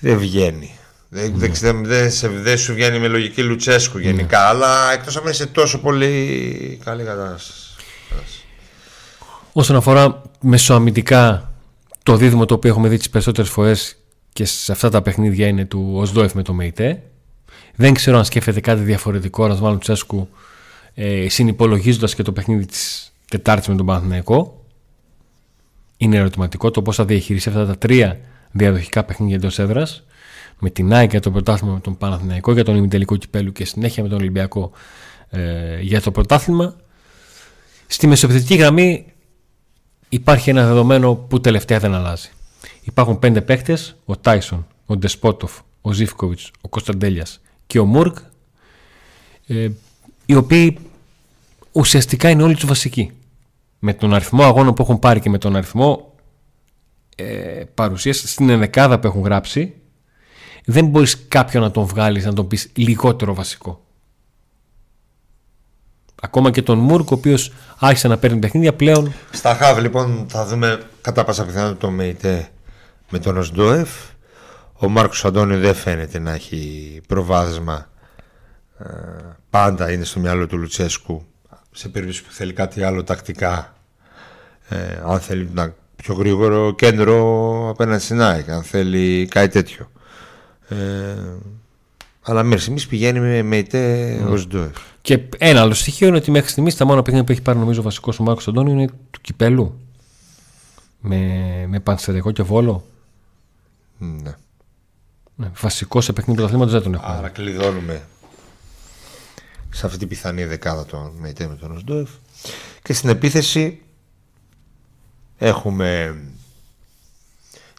Δεν βγαίνει. Δεν, δεν, δεν, δεν, σε- δεν σου βγαίνει με λογική Λουτσέσκου γενικά, αλλά εκτός αν είσαι τόσο πολύ καλή κατάσταση. Όσον αφορά μεσοαμυντικά το δίδυμο το οποίο έχουμε δει τις περισσότερες φορές και σε αυτά τα παιχνίδια είναι του Οσδόεφ με το ΜΕΙΤΕ. Δεν ξέρω αν σκέφτεται κάτι διαφορετικό ο Ρασβάν Λουτσέσκου ε, συνυπολογίζοντας και το παιχνίδι της Τετάρτης με τον Παναθηναϊκό. Είναι ερωτηματικό το πώς θα διαχειριστεί αυτά τα τρία διαδοχικά παιχνίδια εντός έδρας με την ΑΕΚ για το πρωτάθλημα με τον Παναθηναϊκό για τον ημιτελικό κυπέλου και συνέχεια με τον Ολυμπιακό ε, για το πρωτάθλημα. Στη μεσοπαιδευτική γραμμή υπάρχει ένα δεδομένο που τελευταία δεν αλλάζει. Υπάρχουν πέντε παίχτε, ο Τάισον, ο Ντεσπότοφ, ο Ζήφκοβιτς, ο Κωνσταντέλιας και ο Μουργκ, ε, οι οποίοι ουσιαστικά είναι όλοι τους βασικοί. με τον αριθμό αγώνων που έχουν πάρει και με τον αριθμό ε, παρουσίας στην ενδεκάδα που έχουν γράψει δεν μπορείς κάποιον να τον βγάλεις να τον πεις λιγότερο βασικό. Ακόμα και τον Μούρκ ο οποίος άρχισε να παίρνει παιχνίδια πλέον. Στα Χαβ λοιπόν θα δούμε κατά πάσα πιθανότητα το ΜΕΙΤΕ με τον Οσντόεφ. Ο Μάρκος Αντώνιο δεν φαίνεται να έχει προβάδισμα. Ε, πάντα είναι στο μυαλό του Λουτσέσκου σε περίπτωση που θέλει κάτι άλλο τακτικά. Ε, αν θέλει να πιο γρήγορο κέντρο απέναντι στην ΑΕΚ, αν θέλει κάτι τέτοιο. Ε, αλλά μέχρι στιγμής πηγαίνει με ΜΕΙΤΕ mm. Οσντόεφ. Και ένα άλλο στοιχείο είναι ότι μέχρι στιγμής τα μόνα παιχνίδια που έχει πάρει νομίζω ο βασικός ο Μάρκος Αντώνιο είναι του κυπέλου. Με, με Πανσερικό και Βόλο. Ναι. ναι βασικός σε παιχνίδι πρωταθλήματος δεν τον έχουμε. Άρα κλειδώνουμε σε αυτή την πιθανή δεκάδα των ΜΕΙΤΕ με τον Οσντόεφ. Και στην επίθεση έχουμε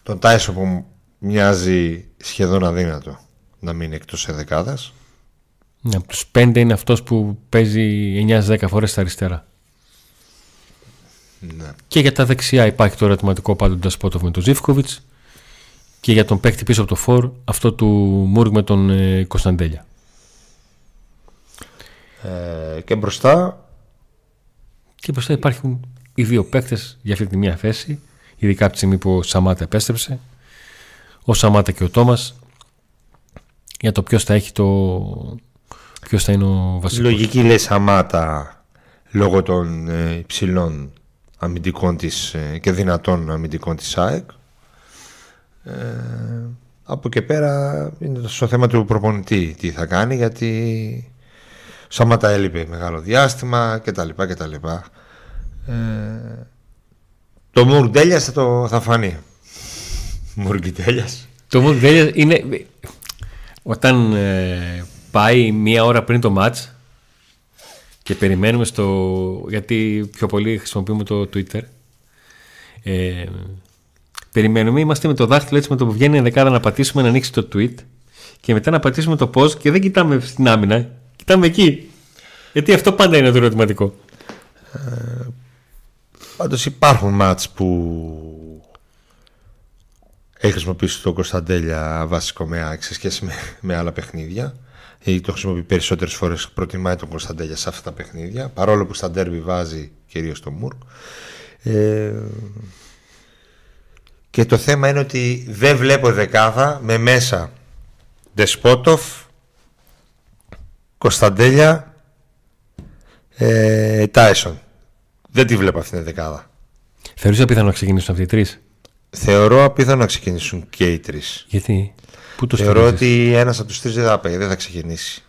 τον Τάισο που μοιάζει σχεδόν αδύνατο να μείνει εκτός σε δεκάδας ναι, από τους πέντε είναι αυτός που παίζει 9-10 φορές στα αριστερά. Ναι. Και για τα δεξιά υπάρχει το ερωτηματικό πάντοτε Σπότοφ με τον Ζήφκοβιτς. Και για τον παίκτη πίσω από το φόρ, αυτό του Μούργκ με τον ε, Κωνσταντέλια. Ε, και μπροστά. Και μπροστά υπάρχουν οι δύο παίκτες για αυτή τη μία θέση. Ειδικά από τη στιγμή που ο Σαμάτα επέστρεψε. Ο Σαμάτα και ο Τόμας. Για το ποιος θα έχει το, Ποιος θα είναι ο βασικός. Λογική λέει Σαμάτα λόγω των ε, υψηλών αμυντικών της ε, και δυνατών αμυντικών της ΑΕΚ. Ε, από και πέρα είναι στο θέμα του προπονητή τι θα κάνει γιατί Σαμάτα έλειπε μεγάλο διάστημα κτλ. κτλ. Ε, το Μουρντέλια θα, το, θα φανεί. Μουργκιτέλια. Το Μουργκιτέλια είναι. Όταν ε, πάει μία ώρα πριν το match και περιμένουμε στο... γιατί πιο πολύ χρησιμοποιούμε το Twitter ε, περιμένουμε, είμαστε με το δάχτυλο έτσι με το που βγαίνει η δεκάδα να πατήσουμε να ανοίξει το tweet και μετά να πατήσουμε το post και δεν κοιτάμε στην άμυνα κοιτάμε εκεί. Γιατί αυτό πάντα είναι το ερωτηματικό. Ε, πάντως υπάρχουν μάτς που έχει χρησιμοποιήσει το Κωνσταντέλια βασικό με σε σχέση με, με άλλα παιχνίδια ή το χρησιμοποιεί περισσότερες φορές. Προτιμάει τον Κωνσταντέλια σε αυτά τα παιχνίδια. Παρόλο που στα ντέρμπι βάζει κυρίως τον Μουρκ. Ε, και το θέμα είναι ότι δεν βλέπω δεκάδα με μέσα Δεσπότοφ, Κωνσταντέλια, ε, Τάισον. Δεν τη βλέπω αυτή την δεκάδα. Θεωρείς απίθανο να ξεκινήσουν αυτοί οι τρεις; Θεωρώ απίθανο να ξεκινήσουν και οι τρεις. Γιατί; Πού το Θεωρώ ότι ένας από τους τρεις δεν θα πάει, δεν θα ξεκινήσει.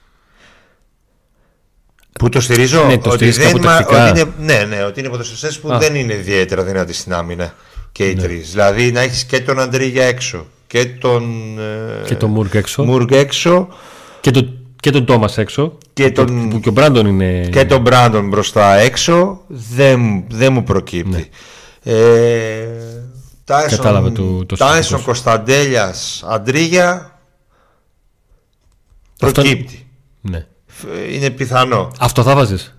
Πού το στηρίζω, ναι, το ότι, δεν, ότι είναι, ναι, ναι, ότι είναι ποδοσφαιριστές που δεν είναι ιδιαίτερα δυνατοί στην άμυνα και οι ναι. τρεις. Δηλαδή να έχεις και τον Αντρίγια έξω και τον. Ε, και τον Μουργκ έξω. Μουργκ έξω. Και, το, και τον Τόμας έξω. Και τον, που και ο Μπράντον είναι. Και τον Μπράντον μπροστά έξω. Δεν, δεν μου προκύπτει. Ναι. Ε, Τάισον, Κατάλαβε το, το Τάισον Κωνσταντέλιας Αντρίγια προκύπτει. Ναι. Είναι πιθανό. Αυτό θα βάζεις.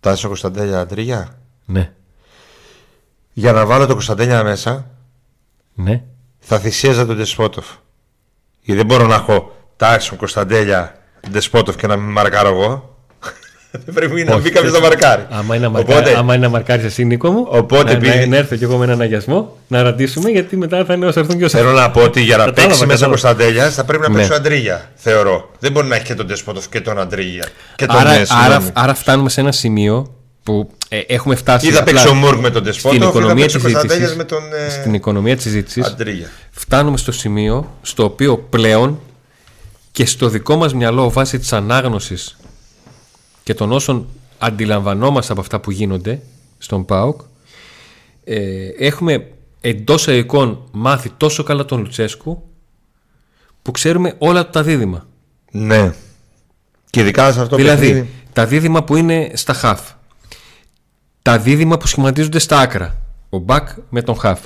Τάισον Κωνσταντέλια Αντρίγια; Ναι. Για να βάλω το Κωνσταντέλια μέσα ναι. θα θυσίαζα τον Ντεσπότοφ. Γιατί δεν μπορώ να έχω Τάισον Κωνσταντέλια Ντεσπότοφ και να μην μαρκάρω εγώ. Δεν πρέπει να μπει κάποιος να μαρκάρει. Άμα είναι, οπότε, άμα είναι να μαρκάρεις εσύ, Νίκο μου, οπότε, να, να, να, έρθω κι εγώ με έναν αγιασμό να ρωτήσουμε γιατί μετά θα είναι όσο έρθουν και όσο Θέλω να πω ότι για να παίξεις μέσα Κωνσταντέλια θα πρέπει να παίξει ο Αντρίγια. Θεωρώ. Δεν μπορεί να έχει και τον Τεσπότοφ και τον Αντρίγια. Και τον άρα, άρα, άρα φτάνουμε σε ένα σημείο που ε, έχουμε φτάσει. Ή θα παίξει ο Μούργκ με τον Τεσπότοφ, ή θα παίξει ο Κωνσταντέλιας με τον. Ε, στην οικονομία της συζήτηση φτάνουμε στο σημείο στο οποίο πλέον και στο δικό μας μυαλό βάσει της ανάγνωσης και των όσων αντιλαμβανόμαστε από αυτά που γίνονται στον ΠΑΟΚ ε, έχουμε εντός εικόν μάθει τόσο καλά τον Λουτσέσκου που ξέρουμε όλα τα δίδυμα. Ναι. Και ειδικά σε αυτό Δηλαδή, τα δίδυμα που είναι στα χαφ. Τα δίδυμα που σχηματίζονται στα άκρα. Ο μπακ με τον χαφ.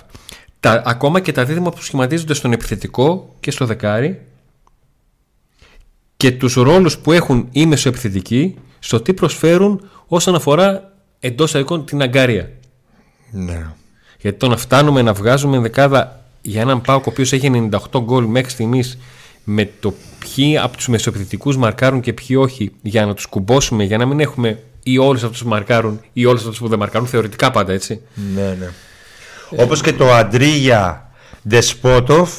Τα, ακόμα και τα δίδυμα που σχηματίζονται στον επιθετικό και στο δεκάρι και τους ρόλους που έχουν οι μεσοεπιθετικοί στο τι προσφέρουν όσον αφορά εντός εικόν την αγκάρια. Ναι. Γιατί το να φτάνουμε να βγάζουμε δεκάδα για έναν Πάοκ ο οποίος έχει 98 γκολ μέχρι στιγμής με το ποιοι από τους μεσοπαιδευτικού μαρκάρουν και ποιοι όχι, για να τους κουμπώσουμε, για να μην έχουμε ή όλους αυτούς που μαρκάρουν ή όλους αυτούς που δεν μαρκάρουν, θεωρητικά πάντα έτσι. Ναι, ναι. Όπως και το Αντρίγια Ντεσπότοφ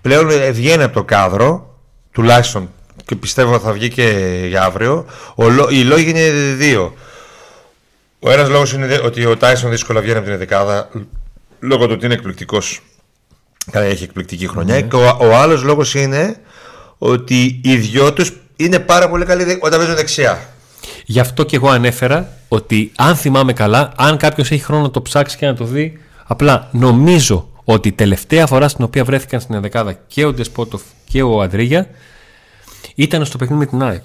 πλέον βγαίνει από το κάδρο, τουλάχιστον και πιστεύω θα βγει και για αύριο. Ο, λό- οι λόγοι είναι δύο. Ο ένας λόγος είναι δε- ότι ο Τάισον δύσκολα βγαίνει από την δεκάδα λόγω του ότι είναι εκπληκτικός. Έχει εκπληκτική χρονιά. Και ο, ο άλλος λόγος είναι ότι οι δυο τους είναι πάρα πολύ καλοί δε- όταν παίζουν δεξιά. Γι' αυτό και εγώ ανέφερα ότι αν θυμάμαι καλά, αν κάποιος έχει χρόνο να το ψάξει και να το δει, απλά νομίζω ότι η τελευταία φορά στην οποία βρέθηκαν στην δεκάδα και ο Ντεσπότοφ και ο Αντρίγια ήταν στο παιχνίδι με την ΑΕΚ.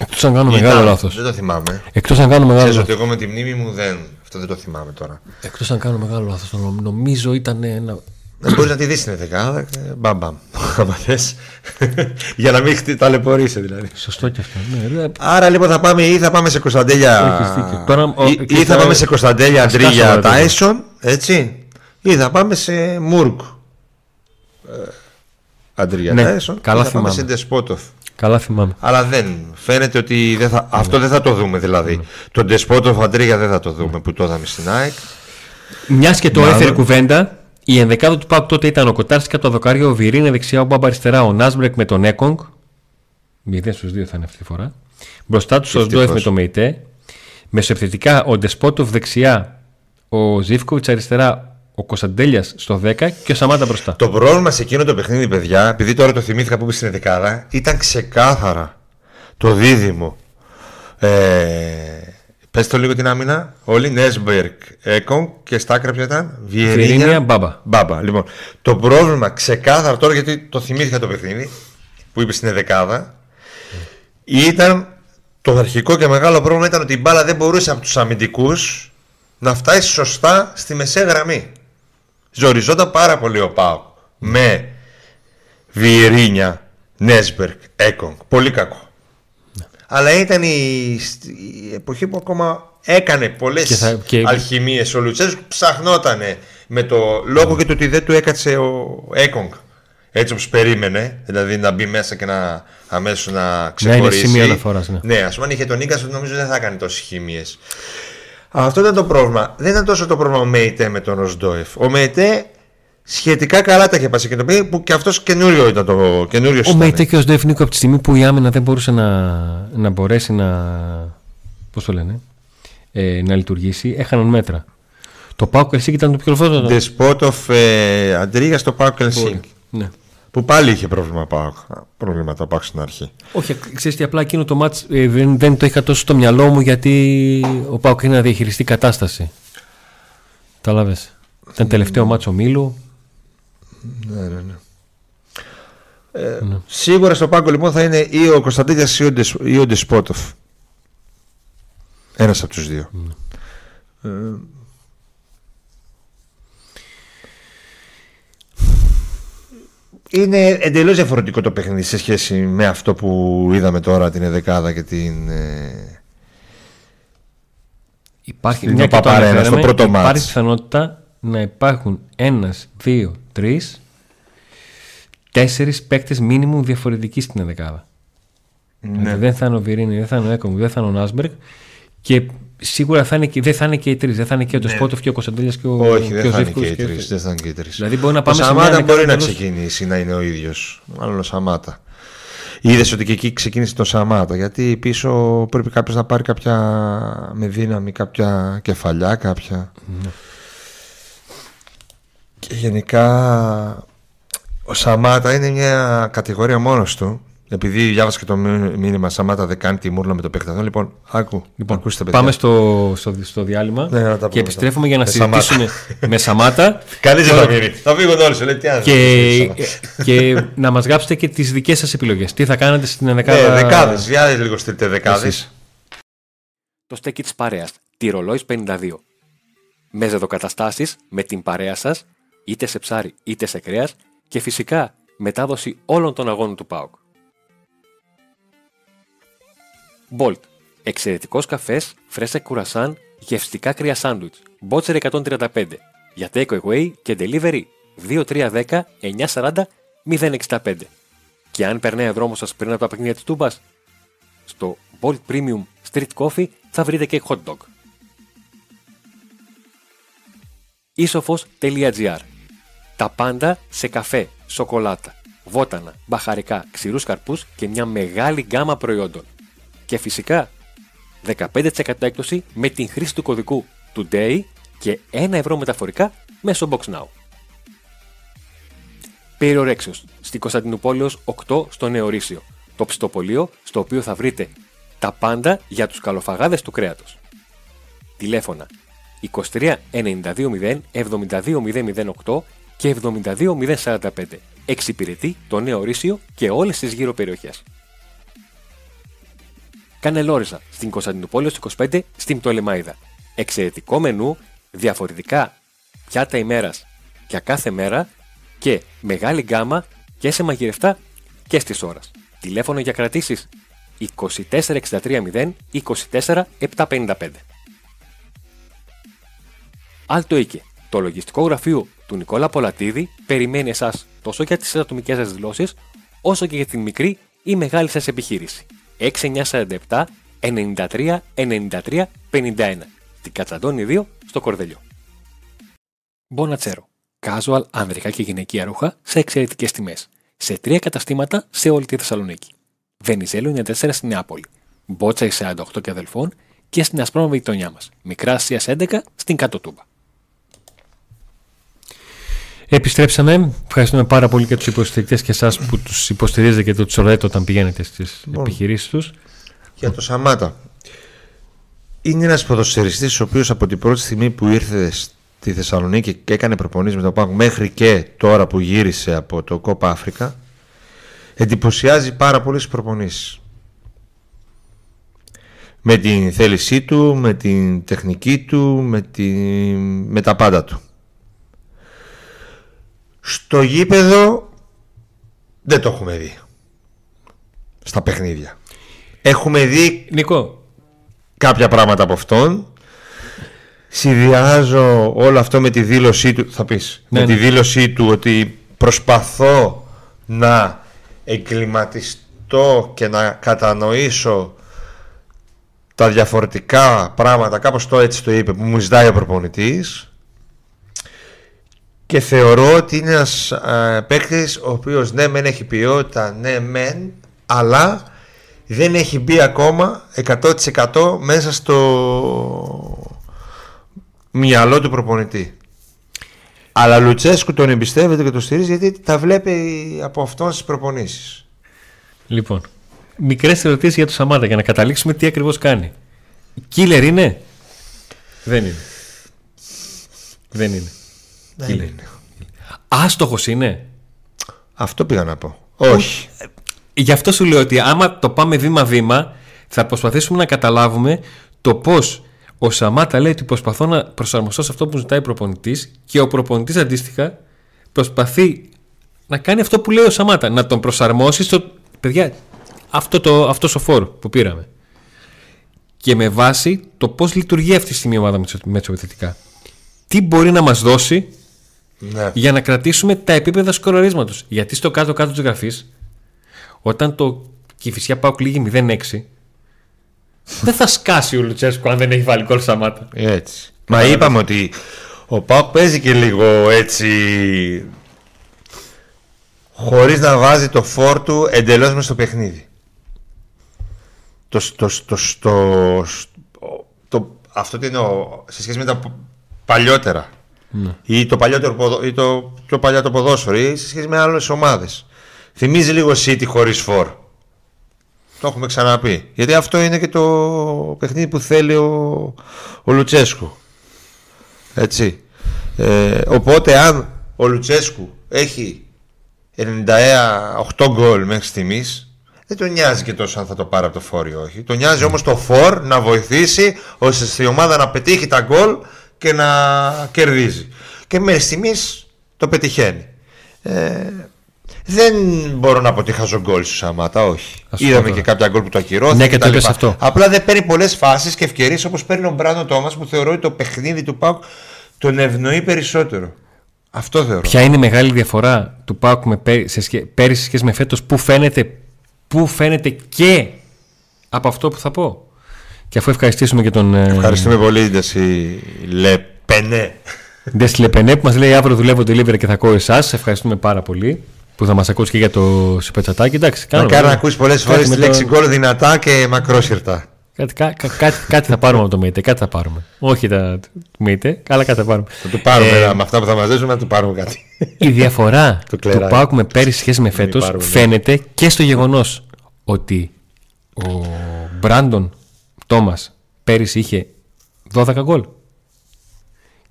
Εκτός αν κάνω μεγάλο Ήταν, λάθος. Δεν το θυμάμαι. Εκτός αν κάνω μεγάλο Ξέρεις λάθος. ότι εγώ με τη μνήμη μου δεν. Αυτό δεν το θυμάμαι τώρα. Εκτός αν κάνω μεγάλο λάθος. Νομίζω ήταν ένα. Δεν μπορείς να τη δεις στην δεκάδα. και Μπαμ, μπαμ. Άμα θες. Για να μην χτυ- ταλαιπωρείσαι δηλαδή. Σωστό και αυτό. Ναι, ρε, Άρα λοιπόν θα πάμε ή θα πάμε σε Κωνσταντέλια. Έχεις δίκιο. Τώρα, ο- ή, και ή θα τώρα- πάμε σε Κωνσταντέλια Ας Αντρίγια κάσω, ρε, Τάισον. Έτσι. Ή θα πάμε σε Μούρκ. Ε, Αντρίγια Ναι, Τάισον. καλά ή θα πάμε θυμάμαι. σε Ντεσπότοφ. Καλά θυμάμαι. Αλλά δεν. Φαίνεται ότι δεν θα, αυτό δεν θα το δούμε δηλαδή. Τον Ντεσπότοφ Αντρίγια δεν θα το δούμε που το είδαμε στην ΑΕΚ. Μιας και το Μάλλον. έφερε κουβέντα, η ενδεκάδα του Πάουκ τότε ήταν ο Κοτάρσκι από το δοκάριο, ο Βιρίνε δεξιά, ο Μπάμπα αριστερά, ο Νάσμπρεκ με τον Έκογκ. 0 στους 2 θα είναι αυτή τη φορά. Μπροστά τους ο Ευτυχώς. Σντόεφ με τον Μεϊτέ. Μεσοεπιθετικά ο Ντεσπότοφ δεξιά, ο Ζήφκοβιτς αριστερά, ο Κωνσταντέλιας στο 10 και ο Σαμάτα μπροστά. Το πρόβλημα σε εκείνο το παιχνίδι, παιδιά, επειδή τώρα το θυμήθηκα που είπε στην δεκάδα, ήταν ξεκάθαρα το δίδυμο. Ε, Πες το λίγο την άμυνα. Όλοι Νέσμπερκ, Έκον και στα άκρα ποια ήταν; Βιερίνια, Βιερίνια, Μπάμπα. Μπάμπα. Λοιπόν, το πρόβλημα ξεκάθαρα τώρα γιατί το θυμήθηκα το παιχνίδι που είπε στην δεκάδα ήταν το αρχικό και μεγάλο πρόβλημα ήταν ότι η μπάλα δεν μπορούσε από τους αμυντικούς να φτάσει σωστά στη μεσαία γραμμή. Ζοριζόταν πάρα πολύ ο Πάο με Βιερίνια, Νέσμπερκ, Έκονγκ. Πολύ κακό. Αλλά ήταν η, η εποχή που ακόμα έκανε πολλές Και θα- και- αλχημίες ο Λουτσέσκου ψαχνότανε με το λόγο και το ότι δεν του έκατσε ο Έκονγκ έτσι όπως περίμενε δηλαδή να μπει μέσα και να αμέσως να ξεχωρίσει σημείο αναφοράς, ναι. ναι ας πούμε αν είχε τον Νίκας νομίζω δεν θα κάνει τόσες χημίες αυτό ήταν το πρόβλημα δεν ήταν τόσο το πρόβλημα ο Μέιτε με τον Ροσντόεφ ο Μέιτε σχετικά καλά τα είχε πάσει και το παιδί που και αυτός καινούριο ήταν το καινούριο Ο Μέιτε και ο Σντόεφ Νίκο από τη στιγμή που η άμυνα δεν μπορούσε να, να μπορέσει να. Πώς το λένε, ε, να λειτουργήσει, έχαναν μέτρα. Το Πάουκ Ελσίνκι ήταν το πιο φωτό. Δεσπότοφ ε, Αντρίγια στο Πάο Ελσίνκι Ναι. Που πάλι είχε πρόβλημα Πάοκ. Προβλήματα Πάοκ στην αρχή. Όχι, ξέρεις τι, απλά εκείνο το μάτς ε, δεν, δεν το είχα τόσο στο μυαλό μου γιατί ο Πάουκ είναι να διαχειριστεί κατάσταση. Κατάλαβες. Ήταν τελευταίο μάτσο Μήλου. Ναι, ναι, ναι. Ε, Σίγουρα στο πάγκο λοιπόν θα είναι ή ο Κωνσταντίνιας ή ο, Ντεσ, ή ο Ντεσπότοφ. Ένας από τους δύο. Ε, είναι εντελώς διαφορετικό το παιχνίδι σε σχέση με αυτό που είδαμε τώρα την Εδεκάδα και την. ε, Υπάρχει Στην μια και το Παπαρένα, στο αναφέραμε, πρώτο υπάρχει μάτς. πιθανότητα να υπάρχουν ένας, δύο, τρεις, τέσσερις παίκτες μήνυμου διαφορετικοί στην ενδεκάδα. Ναι. Δηλαδή δεν θα είναι ο Βιρίνη, δεν θα είναι ο Έκομ, δεν θα είναι ο Νάσμπεργκ και σίγουρα θα είναι και, δεν θα είναι και οι τρεις. Δεν θα είναι και ο Τεσπότοφ και ο Κωνσταντέλιας και ο, Ναι. Όχι, και δεν ο θα είναι Ζεύκοβιτς και οι και- τρεις. Δεν θα είναι και οι τρεις. Δηλαδή μπορεί να Ο πάμε σε μια Σαμάτα ενδεκάδα μπορεί να εντελώς- ξεκινήσει να είναι ο ίδιος. Μάλλον ο Σαμάτα. Είδες ότι και εκεί ξεκίνησε το Σαμάτα. Γιατί πίσω πρέπει κάποιος να πάρει κάποια με δύναμη, κάποια κεφαλιά, κάποια. Ναι. Και γενικά ο Σαμάτα είναι μια κατηγορία μόνος του. Επειδή διάβασα και το μήνυ- μήνυμα Σαμάτα δεν κάνει τη μούρλα με το παιχνίδι. Λοιπόν, άκου. Λοιπόν, ακούστε παιδιά. πάμε στο, στο, στο διάλειμμα Ναι, να τα πούμε και επιστρέφουμε μετά. για να Με συζητήσουμε με Σαμάτα Κανείς δεν και- θα μείνει. Θα φύγουν όλοι σου. Λέει τι άλλο. και, και να μας γράψετε και τις δικές σας επιλογές. Τι θα κάνετε στην ενδεκάδα. Ναι, δεκάδες. Για λίγο στείλτε δεκάδες. Εσείς. Το στέκι της παρέας, τη Ρολόης 52. Με ζεδοκαταστάσεις με την παρέα σας, είτε σε ψάρι είτε σε κρέας και φυσικά μετάδοση όλων των αγώνων του ΠΑΟΚ. Bolt. Εξαιρετικός καφές, φρέσα κουρασάν, γευστικά κρύα σάντουιτς. Μπότσερ 135. Για take away και delivery 2310 940 065. Και αν περνάει ο δρόμος σας πριν από τα παιχνίδια της Τούμπας, στο Bolt Premium Street Coffee θα βρείτε και hot dog. Isofos.gr Τα πάντα σε καφέ, σοκολάτα, βότανα, μπαχαρικά, ξηρούς καρπούς και μια μεγάλη γκάμα προϊόντων. Και φυσικά 15% έκπτωση με την χρήση του κωδικού TODAY και 1 ευρώ μεταφορικά μέσω BoxNow. Περιορέξεως, στην Κωνσταντινούπολεως 8 στο Νεορίσιο, το ψητοπολείο στο οποίο θα βρείτε τα πάντα για τους καλοφαγάδες του κρέατος. Τηλέφωνα 23 92 0 και 72 Εξυπηρετεί το νέο ορίσιο και όλες τις γύρω περιοχές. Κανελόριζα στην Κωνσταντινούπολη 25 στην Πτολεμάιδα. Εξαιρετικό μενού, διαφορετικά πιάτα ημέρας για κάθε μέρα και μεγάλη γκάμα και σε μαγειρευτά και στις ώρας. Τηλέφωνο για κρατήσεις 2463 0 24 Άλτο Οίκε, το λογιστικό γραφείο του Νικόλα Πολατίδη περιμένει εσάς τόσο για τις ατομικές σας δηλώσεις, όσο και για την μικρή ή μεγάλη σας επιχείρηση. 6947 93 93 51. Την Κατσαντώνη 2 στο Κορδελιό. Μπονατσέρο. Casual, ανδρικά και γυναικεία ρούχα σε εξαιρετικές τιμές. Σε τρία καταστήματα σε όλη τη Θεσσαλονίκη. Βενιζέλο 94 στην Νεάπολη. Μπότσα 48 και αδελφών και στην Ασπρόμαβη γειτονιά μας. Μικρά Ασία 11 στην Κάτω Τούμπα. Επιστρέψαμε. Ευχαριστούμε πάρα πολύ και τους υποστηρικτές και εσάς που τους υποστηρίζετε και του ρωτάτε όταν πηγαίνετε στις επιχειρήσεις τους. Για το Σαμάτα. Είναι ένας ποδοσφαιριστής ο οποίος από την πρώτη στιγμή που ήρθε στη Θεσσαλονίκη και έκανε προπονήσεις με το ΠΑΚ μέχρι και τώρα που γύρισε από το Κόπα Αφρικα εντυπωσιάζει πάρα πολύ στις προπονήσεις. Με την θέλησή του, με την τεχνική του, με, τη... με τα πάντα του. Στο γήπεδο δεν το έχουμε δει. Στα παιχνίδια. Έχουμε δει Νικό. κάποια πράγματα από αυτόν. Συνδυάζω όλο αυτό με τη δήλωσή του. Θα πεις. Ναι, με ναι. τη δήλωσή του ότι προσπαθώ να εγκληματιστώ και να κατανοήσω τα διαφορετικά πράγματα. Κάπως το έτσι το είπε που μου ζητάει ο προπονητής και θεωρώ ότι είναι ένας ε, παίκτης ο οποίος ναι μεν έχει ποιότητα, ναι μεν, αλλά δεν έχει μπει ακόμα 100% μέσα στο μυαλό του προπονητή. Αλλά Λουτσέσκου τον εμπιστεύεται και τον στηρίζει γιατί τα βλέπει από αυτόν στις προπονήσεις. Λοιπόν, μικρές ερωτήσεις για το Σαμάτα για να καταλήξουμε τι ακριβώς κάνει. Killer είναι; Δεν είναι. Δεν είναι. Δεν Killer. είναι. Άστοχος είναι; Αυτό πήγα να πω. Όχι. Γι' αυτό σου λέω ότι άμα το πάμε βήμα-βήμα, θα προσπαθήσουμε να καταλάβουμε το πώς ο Σαμάτα λέει ότι προσπαθώ να προσαρμοστώ σε αυτό που ζητάει ο προπονητής και ο προπονητής αντίστοιχα προσπαθεί να κάνει αυτό που λέει ο Σαμάτα. Να τον προσαρμόσει στο. Παιδιά, αυτό το, αυτός ο φόρ που πήραμε. Και με βάση το πώς λειτουργεί αυτή τη στιγμή η ομάδα με τις- με τις επιθετικά. Τι μπορεί να μας δώσει Ναι. για να κρατήσουμε τα επίπεδα σκοραρίσματος. Γιατί στο κάτω-κάτω της γραφής, όταν το Κηφισιά πάω κλείγει 0-6, δεν θα σκάσει ο Λουτσέσκο αν δεν έχει βάλει κόλ Σαμάτα. Έτσι. Μα είπαμε ότι ο Πάοκ παίζει και λίγο έτσι χωρίς να βάζει το φόρ του εντελώς μες στο παιχνίδι. Το, το, το, το, το- αυτό τι εννοώ, σε σχέση με τα π- παλιότερα. Ή το παλιότερο ποδο- ή το πιο παλιά το ποδόσφαιρο ή σε σχέση με άλλες ομάδες. Θυμίζει λίγο City χωρίς φόρ. Το έχουμε ξαναπεί. Γιατί αυτό είναι και το παιχνίδι που θέλει ο, ο Λουτσέσκου. Έτσι. Ε, οπότε αν ο Λουτσέσκου έχει 98 γκολ μέχρι στιγμής δεν τον νοιάζει και τόσο αν θα το πάρει από το φόρ ή όχι. Τον νοιάζει όμως το φόρ να βοηθήσει ώστε η ομάδα να πετύχει τα γκολ και να κερδίζει. Και μέχρι στιγμής το πετυχαίνει. Ε, Δεν μπορώ να πω ότι χάζω γκολ στο Σαμάτα, όχι. Ας σου Είδαμε πω και τώρα. κάποια γκολ που το ακυρώθηκε. Ναι, και το κτλ. είπες αυτό. Απλά δεν παίρνει πολλές φάσεις και ευκαιρίες όπως παίρνει ο Μπράντον Τόμας που θεωρώ ότι το παιχνίδι του Πάουκ τον ευνοεί περισσότερο. Αυτό θεωρώ. Ποια είναι η μεγάλη διαφορά του Πάουκ με πέρυσι, σε σχέ- πέρυσι σε σχέση με φέτος που φαίνεται, που φαίνεται και από αυτό που θα πω; Και αφού ευχαριστήσουμε και τον ε, Ευχαριστούμε πολύ, Ντεσί Λεπενέ. Ντες Λεπενέ που μας λέει αύριο δουλεύω delivery και θα ακούω εσάς. Ευχαριστούμε πάρα πολύ που θα μας ακούσει και για το σιπετσατάκι. Εντάξει, κάνω, Μακάρι να βέβαια. ακούσει πολλές Κάτι φορές με τη το- λέξη γκολ δυνατά και μακρόσυρτα. Κάτι, κα- κα- κάτι, κάτι θα πάρουμε από το ΜΕΙΤΕ, κάτι θα πάρουμε. Όχι τα ΜΕΙΤΕ, αλλά κάτι θα πάρουμε. Θα του πάρουμε Ε, ένα- με αυτά που θα μας δώσουμε να του πάρουμε κάτι. Η διαφορά Το του κλεράκι. Πάουκ με πέρυσι σχέση με φέτος πάρουμε, ναι. φαίνεται και στο γεγονός ότι ο Μπράντον Τόμας πέρυσι είχε 12 γκολ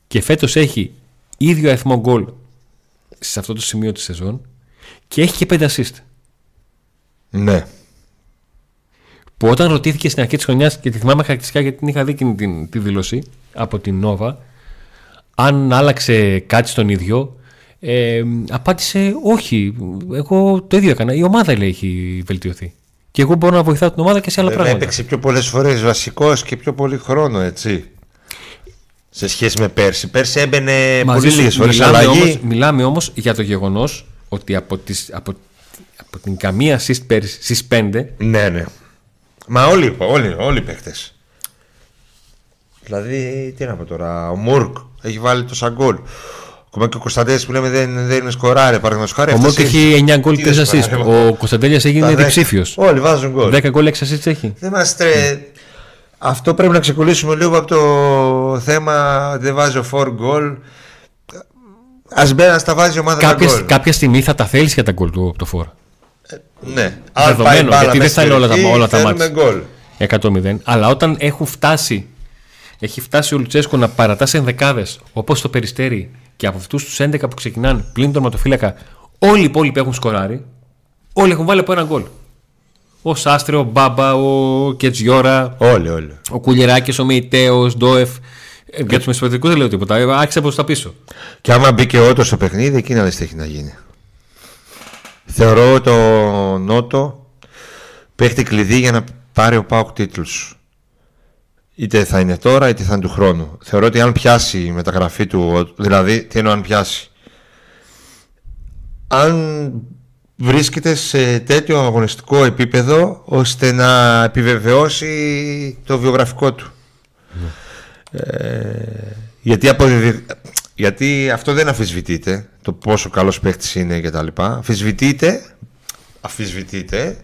και φέτος έχει ίδιο αριθμό γκολ σε αυτό το σημείο της σεζόν και έχει και 5 assist. ναι. Που όταν ρωτήθηκε στην αρχή της χρονιάς και τη θυμάμαι χαρακτηριστικά γιατί την είχα δει εκείνη την, τη δήλωση από την Νόβα, αν άλλαξε κάτι στον ίδιο, ε, απάντησε όχι. Εγώ το ίδιο έκανα. Η ομάδα λέει έχει βελτιωθεί. Και εγώ μπορώ να βοηθάω την ομάδα και σε άλλα Βέβαια, πράγματα. έπαιξε πιο πολλές φορές βασικός και πιο πολύ χρόνο, έτσι. Σε σχέση με πέρσι. Πέρσι έμπαινε Μαζί πολύ σου λίγες φορές μιλάμε αλλαγή. όμως, μιλάμε όμως για το γεγονός ότι από, τις, από, από την καμία assist πέρυσι στις 5 Ναι, ναι. Μα όλοι, όλοι, όλοι οι παίχτε. Δηλαδή, τι να πω τώρα, ο Μουρκ έχει βάλει τόσα γκολ. Ακόμα και ο Κωνσταντέλια που λέμε δεν, δεν είναι σκοράρε, παραδείγματος χάρη. ο αυτός Μόρκ έχει 9 γκολ Τι 3 δεν assist. σκοράρε, Ο Κωνσταντέλιας τα έγινε δέκα. διψήφιος. Όλοι βάζουν γκολ. 10 γκολ 6 assist έχει. Δεν είμαστε. Αυτό πρέπει να ξεκολλήσουμε λίγο από το θέμα ότι δεν βάζει ο 4 γκολ. Α μπαίνει να στα βάζει η ομάδα τα Κάποια, γκολ. κάποια στιγμή θα τα θέλεις για τα γκολ του από το φόρ. Ναι. Αν Δεδομένο, πάει μπάλα γιατί δεν μέσα θα είναι όλα τα- στην όλα τα περιοχή, μάτς. θέλουμε γκολ. 100-0. Αλλά όταν έχουν φτάσει, έχει φτάσει ο Λουτσέσκο να παρατά σε ενδεκάδες όπως το περιστέρι και από αυτούς τους 11 που ξεκινάνε πλην τον ματοφύλακα, όλοι οι υπόλοιποι έχουν σκοράρει. Όλοι έχουν βάλει από ένα γκολ. Ο Σάστρε, ο Μπάμπα, ο Κετζιόρα, Όλοι, όλοι. ο Κουλιεράκης, ο Μεϊτέο, ο Ντόεφ. Ε, Για τους μεσοπαιδικού δεν λέω τίποτα. Ε, Άρχισε από τα πίσω. Και άμα μπει και ο Ότος στο παιχνίδι, εκεί να δεις τι έχει να γίνει. Θεωρώ το Νότο παίχτη κλειδί για να πάρει ο Πάουκ τίτλους. Είτε θα είναι τώρα είτε θα είναι του χρόνου. Θεωρώ ότι αν πιάσει η μεταγραφή του, δηλαδή τι εννοώ αν πιάσει; Αν βρίσκεται σε τέτοιο αγωνιστικό επίπεδο ώστε να επιβεβαιώσει το βιογραφικό του. Ε, γιατί, αποδεδει- γιατί αυτό δεν αφισβητείται το πόσο καλός παίχτης είναι και τα λοιπά αφισβητείται αφισβητείται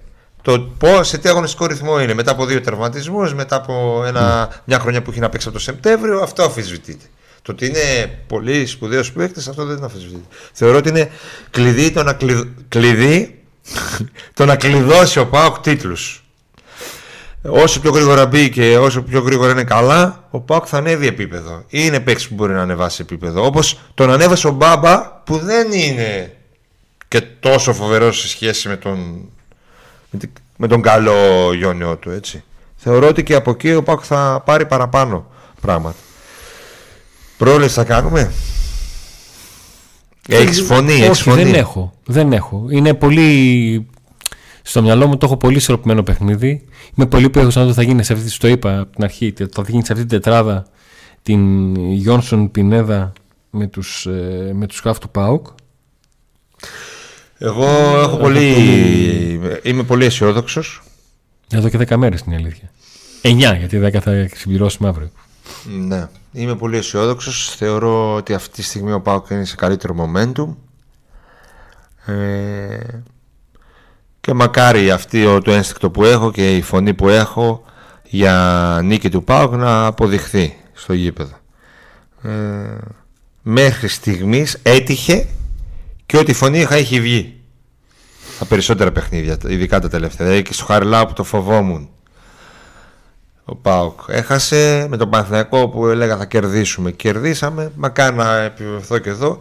το πώς, σε τι αγωνιστικό ρυθμό είναι μετά από δύο τερματισμούς μετά από ένα, μια χρονιά που έχει να παίξει από το Σεπτέμβριο αυτό αφισβητείται το ότι είναι πολύ σπουδαίος παίχτη, αυτό δεν αφισβητείται. Θεωρώ ότι είναι κλειδί το να, κλειδ... κλειδί, το να κλειδώσει ο Πάοκ τίτλους. Όσο πιο γρήγορα μπει και όσο πιο γρήγορα είναι καλά, ο Πάοκ θα ανέβει επίπεδο. Είναι παίκτης που μπορεί να ανεβάσει επίπεδο. Όπως τον ανέβασε ο Μπάμπα, που δεν είναι και τόσο φοβερός σε σχέση με τον, με τη- με τον καλό Γιόνιό του. Έτσι. Θεωρώ ότι και από εκεί ο Πάοκ θα πάρει παραπάνω πράγματα. Πρόληψη θα κάνουμε; Έχεις φωνή, Όχι, έχεις φωνή. δεν έχω. Δεν έχω. Είναι πολύ. Στο μυαλό μου το έχω πολύ ισορροπημένο παιχνίδι. Είμαι πολύ περίεργο να δω τι θα γίνει σε αυτή, το είπα από την αρχή, θα γίνει σε αυτή την τετράδα την Γιόνσον Πινέδα με τους, ε, με τους χαφ του ΠΑΟΚ. Εγώ έχω πολύ... είμαι πολύ αισιόδοξος. Εδώ και 10 μέρες είναι η αλήθεια. 9, γιατί 10 θα συμπληρώσουμε αύριο. Ναι, είμαι πολύ αισιόδοξος. Θεωρώ ότι αυτή τη στιγμή ο Πάοκ είναι σε καλύτερο momentum. Ε, και μακάρι αυτή το ένστικτο που έχω και η φωνή που έχω για νίκη του Πάοκ να αποδειχθεί στο γήπεδο. Ε, μέχρι στιγμής έτυχε και ότι η φωνή είχα έχει βγει. Τα περισσότερα παιχνίδια, ειδικά τα τελευταία. Δηλαδή και στο Χαριλάου που το φοβόμουν. Ο Πάοκ έχασε με τον Παναθηναϊκό που έλεγα θα κερδίσουμε. Κερδίσαμε, μακάρι να επιβεβαιωθώ και εδώ.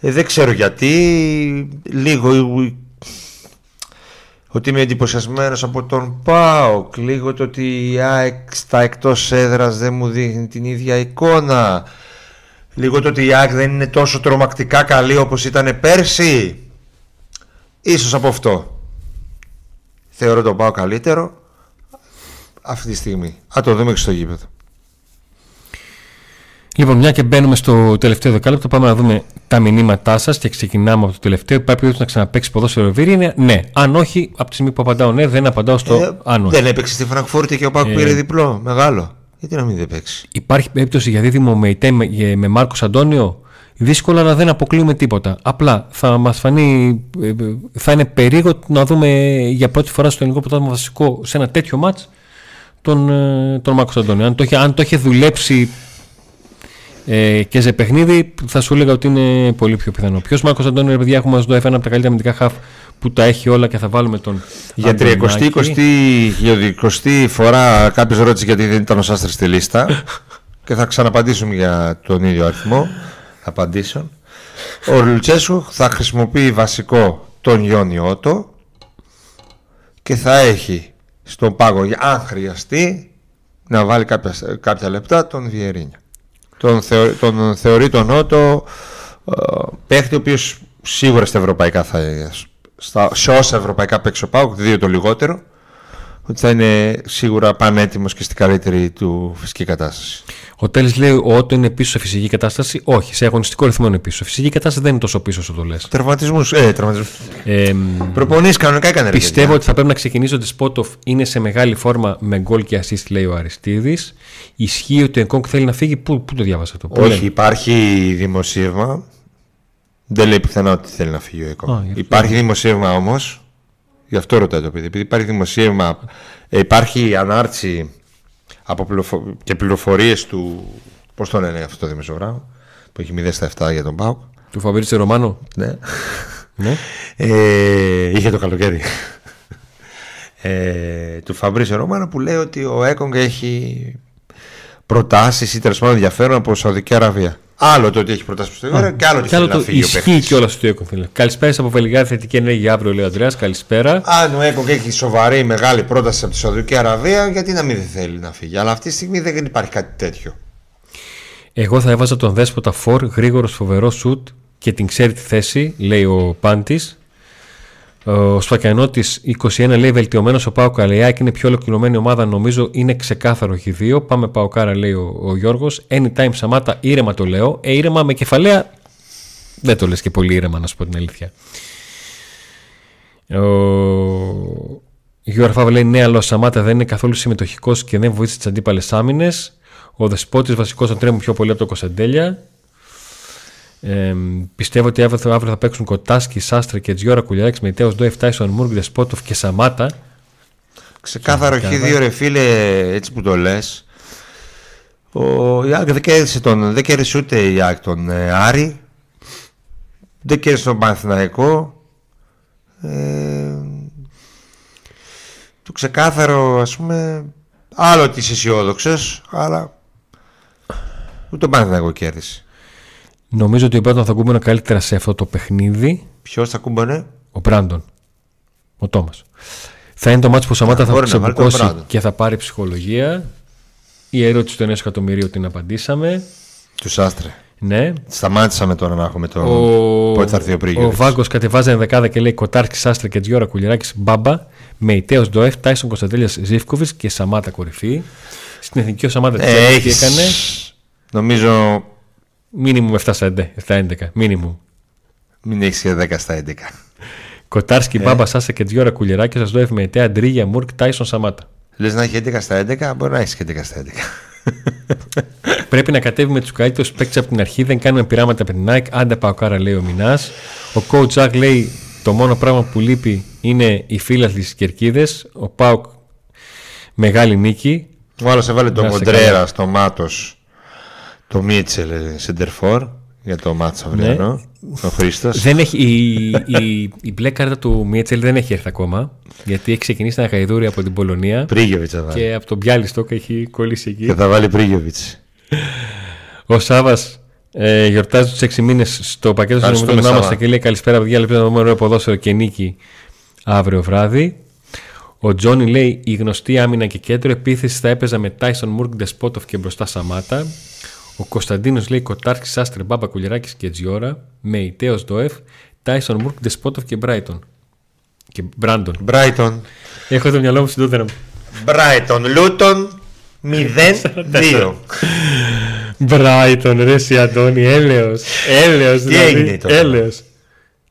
Ε, δεν ξέρω γιατί. Λίγο ότι είμαι εντυπωσιασμένος από τον ΠΑΟΚ. Λίγο το ότι η ΑΕΚ στα εκτός έδρας δεν μου δείχνει την ίδια εικόνα. Λίγο το ότι η ΑΕΚ δεν είναι τόσο τρομακτικά καλή όπως ήταν πέρσι. Ίσως από αυτό. Θεωρώ τον πάω καλύτερο αυτή τη στιγμή. Α το δούμε και στο γήπεδο. Λοιπόν, μια και μπαίνουμε στο τελευταίο δεκάλεπτο, πάμε να δούμε τα μηνύματά σας και ξεκινάμε από το τελευταίο. Υπάρχει περίπτωση να ξαναπέξει ποδόσφαιρο Βίρι. Είναι ναι. Αν όχι, από τη στιγμή που απαντάω ναι, δεν απαντάω στο Ε, αν όχι. δεν έπαιξε στη Φραγκφούρτη και ο Πάκου πήρε διπλό. Μεγάλο. Γιατί να μην δεν παίξει; Υπάρχει περίπτωση για δίδυμο με, ΙΤΕ με, ε, με Μάρκος Αντώνιο; Δύσκολα, αλλά δεν αποκλείουμε τίποτα. Απλά θα μας φανεί, ε, ε, θα είναι περίεργο να δούμε για πρώτη φορά στο ελληνικό πρωτάθλημα βασικό σε ένα τέτοιο μάτς τον, ε, τον Μάρκος Αντώνιο. Αν το, είχε, αν το είχε δουλέψει ε, και σε παιχνίδι, θα σου έλεγα ότι είναι πολύ πιο πιθανό. Ποιος Μάρκος Αντώνιο, ρε παιδιά, έχουμε εδώ ένα από τα καλύτερα αμυντικά χαφ που τα έχει όλα και θα βάλουμε τον. Για Αντωνάκη. 30-20 φορά κάποιος ρώτησε γιατί δεν ήταν ο Σάστρης στη λίστα. και θα ξαναπαντήσουμε για τον ίδιο αριθμό απαντήσεων. Ο Λουτσέσου θα χρησιμοποιεί βασικό τον Γιόνι Ότο και θα έχει στον πάγο, για- αν χρειαστεί, να βάλει κάποια, κάποια λεπτά τον Βιερίνια. Τον, θεω, τον θεωρεί τον Ότο ε, παίχτη ο οποίος σίγουρα στα ευρωπαϊκά θα στα, σε όσα ευρωπαϊκά παίξει ο Πάουκ, δύο το λιγότερο ότι θα είναι σίγουρα πανέτοιμος και στην καλύτερη του φυσική κατάσταση. Ο Τέλης λέει ο Ότο είναι πίσω σε φυσική κατάσταση. Όχι, σε αγωνιστικό ρυθμό είναι πίσω. Σε φυσική κατάσταση δεν είναι τόσο πίσω όσο το λες. Τερματισμούς, ε, τερματισμούς. Ε, Προπονείς κανονικά έκανε ρε πιστεύω παιδιά. ότι θα πρέπει να ξεκινήσει ότι Σπότοφ είναι σε μεγάλη φόρμα με γκολ και assist, λέει ο Αριστίδης. Ισχύει ότι ο Εγκόγκ θέλει να φύγει. Πού, πού το διάβασα αυτό; Πού Όχι, λέει; υπάρχει δημοσίευμα. Δεν λέει πουθενά ότι θέλει να φύγει ο ΕΚΟ. Α, γιατί- Υπάρχει δημοσίευμα όμως. Γι' αυτό ρωτάει το παιδί. Επειδή υπάρχει δημοσίευμα, ε, υπάρχει ανάρτηση από πληροφο... και πληροφορίες του. Πώς το λένε αυτό το δημοσιογράφο, που έχει 0 στα 7 για τον Πάουκ. Του Φαμπρίτσι Ρωμάνο. Ναι. Ναι. Ε, είχε το καλοκαίρι. Ε, του Φαμπρίσιο Ρωμάνο που λέει ότι ο Έκογκ έχει προτάσεις ή τέλος πάντων ενδιαφέρον από Σαουδική Αραβία. Άλλο το ότι έχει προτάσει προς το και άλλο ότι Κι άλλο θέλει να το φύγει ο ισχύει παίκτης. κιόλας του Έκογκ. φίλε. Καλησπέρα από Βελιγάρη, θετική ενέργεια αύριο, λέει ο Αντρέα. Καλησπέρα. Αν ο Έκογκ έχει σοβαρή μεγάλη πρόταση από τη Σαουδική Αραβία, γιατί να μην δεν θέλει να φύγει. Αλλά αυτή τη στιγμή δεν υπάρχει κάτι τέτοιο. Εγώ θα έβαζα τον Δέσποτα Φορ, γρήγορος φοβερό σουτ και την ξέρει τη θέση, λέει ο Πάντης. Ο Σφακιανότη 21 λέει βελτιωμένος ο Πάο Καλεάκ είναι πιο ολοκληρωμένη ομάδα. Νομίζω είναι ξεκάθαρο χι δύο. Πάμε Παοκάρα, λέει ο, ο Γιώργος. Anytime Σαμάτα, ήρεμα το λέω. Ε, ήρεμα με κεφαλαία. Δεν το λες και πολύ ήρεμα, να σου πω την αλήθεια. Ο Γιώργο Φάβα λέει ναι, αλλά ο Σαμάτα δεν είναι καθόλου συμμετοχικός και δεν βοήθησε τις αντίπαλες άμυνες. Ο Δεσπότης βασικός τον τρέμουν πιο πολύ από τον Κωνσταντέλια. Ε, πιστεύω ότι αύριο, αύριο θα παίξουν Κοτάσκι, Σάστρε και Τζιόρα Κουλιαράκη με Τέο Ντόεφ, Τάισον Μούργκ, Δεσπότοφ και Σαμάτα. Ξεκάθαρο χ δύο ρε φίλε, έτσι που το λες. Ο Ιάκ δεν κέρδισε, τον, δεν κέρδισε ούτε η Ιάκ τον ε, Άρη. Δεν κέρδισε τον Παναθηναϊκό. Ε, το ξεκάθαρο ας πούμε άλλο ότι είσαι αισιόδοξος, αλλά ούτε τον Παναθηναϊκό κέρδισε. Νομίζω ότι ο Μπράντον θα κουμπώνει καλύτερα σε αυτό το παιχνίδι. Ποιος θα κούμπανε, Ο Μπράντον. Ο Τόμας. Θα είναι το μάτσο που ο Σαμάτα θα μπορεί να βάλει τον ξεμπουκώσει Brandon. και θα πάρει ψυχολογία. Η ερώτηση του 1 εκατομμυρίου την απαντήσαμε. τους Άστρε. Ναι. Σταμάτησαμε τώρα να έχουμε τον. Ο, Πότε θα έρθει ο ο Πρίγιος. Βάγκος κατεβάζει ενδεκάδα και λέει Κοτάρκη, Σάστρε και Τζιόρα Κουλιαράκη Μπάμπα. Με Ιτέο Ντοεφ, Τάισον Κωνσταντέλιας Ζήφκοβιτς και Σαμάτα κορυφή. Στην εθνική ο Σαμάτα τι Ε, τι έχεις, έκανε; Νομίζω Μίνιμουμ 7 στα 11. Στα 11. Μίνιμουμ. μην έχεις και 10 στα 11. Κοτάρσκι, Ε. Μπάμπα, Σάστα και Τζιόρα Κουλιαράκη. Σα Ντοεφ με Ιτέα Ντρίγια, Μουρκ, Τάισον Σαμάτα. Λες να έχει 11 στα 11, μπορεί να έχεις και 11 στα 11. Πρέπει να κατέβει με τους καλύτερους παίκτες από την αρχή. Δεν κάνουμε πειράματα από την Nike. Άντε Παοκάρα, λέει ο Μινάς. Ο coach Jack λέει το μόνο πράγμα που λείπει είναι οι φίλαθλοι στι κερκίδες. Ο Πάουκ μεγάλη νίκη. Ο άλλος έβαλε τον Να σε Κοντρέρα καλά. στο Μάτος, το Μίτσελ ε, Σεντερφόρ για το μάτσο αυριανό. Ο Χρήστος. Δεν έχει, η, η, η μπλε κάρτα του Μίτσελ δεν έχει έρθει ακόμα. Γιατί έχει ξεκινήσει ένα γαϊδούρι από την Πολωνία Πρίγεβιτ θα βάλει. και από τον Πιάλιστοκ έχει κολλήσει εκεί. Και θα βάλει Πρίγεβιτ. Ο Σάβας ε, γιορτάζει τους 6 μήνες στο πακέτο του Ευχαριστούμε, Ινωμένων Σάβα. και λέει Καλησπέρα, παιδιά. Ελπίζω να δούμε ωραίο ποδόσφαιρο και νίκη αύριο βράδυ. Ο Τζόνι λέει η γνωστή άμυνα και κέντρο. Επίθεση θα έπαιζα με Τάισον Μουρκ, Ντεσπότοφ και μπροστά Σαμάτα. Ο Κωνσταντίνος λέει Κοτάρχη, Άστρε, Μπάμπα Κουλιαράκη και Τζιόρα. Με Ιτέο Ντοεφ, Τάισον Μουρκ, Ντεσπότοφ και Μπράιτον. Και Μπράντον. Brighton. Έχω το μυαλό μου στην Τότεναμ. Brighton. Luton 0-2. Μπράιτον, ρε εσύ Αντώνη, έλεος. Έλεος, Τι έγινε δηλαδή. τώρα; Έλεος.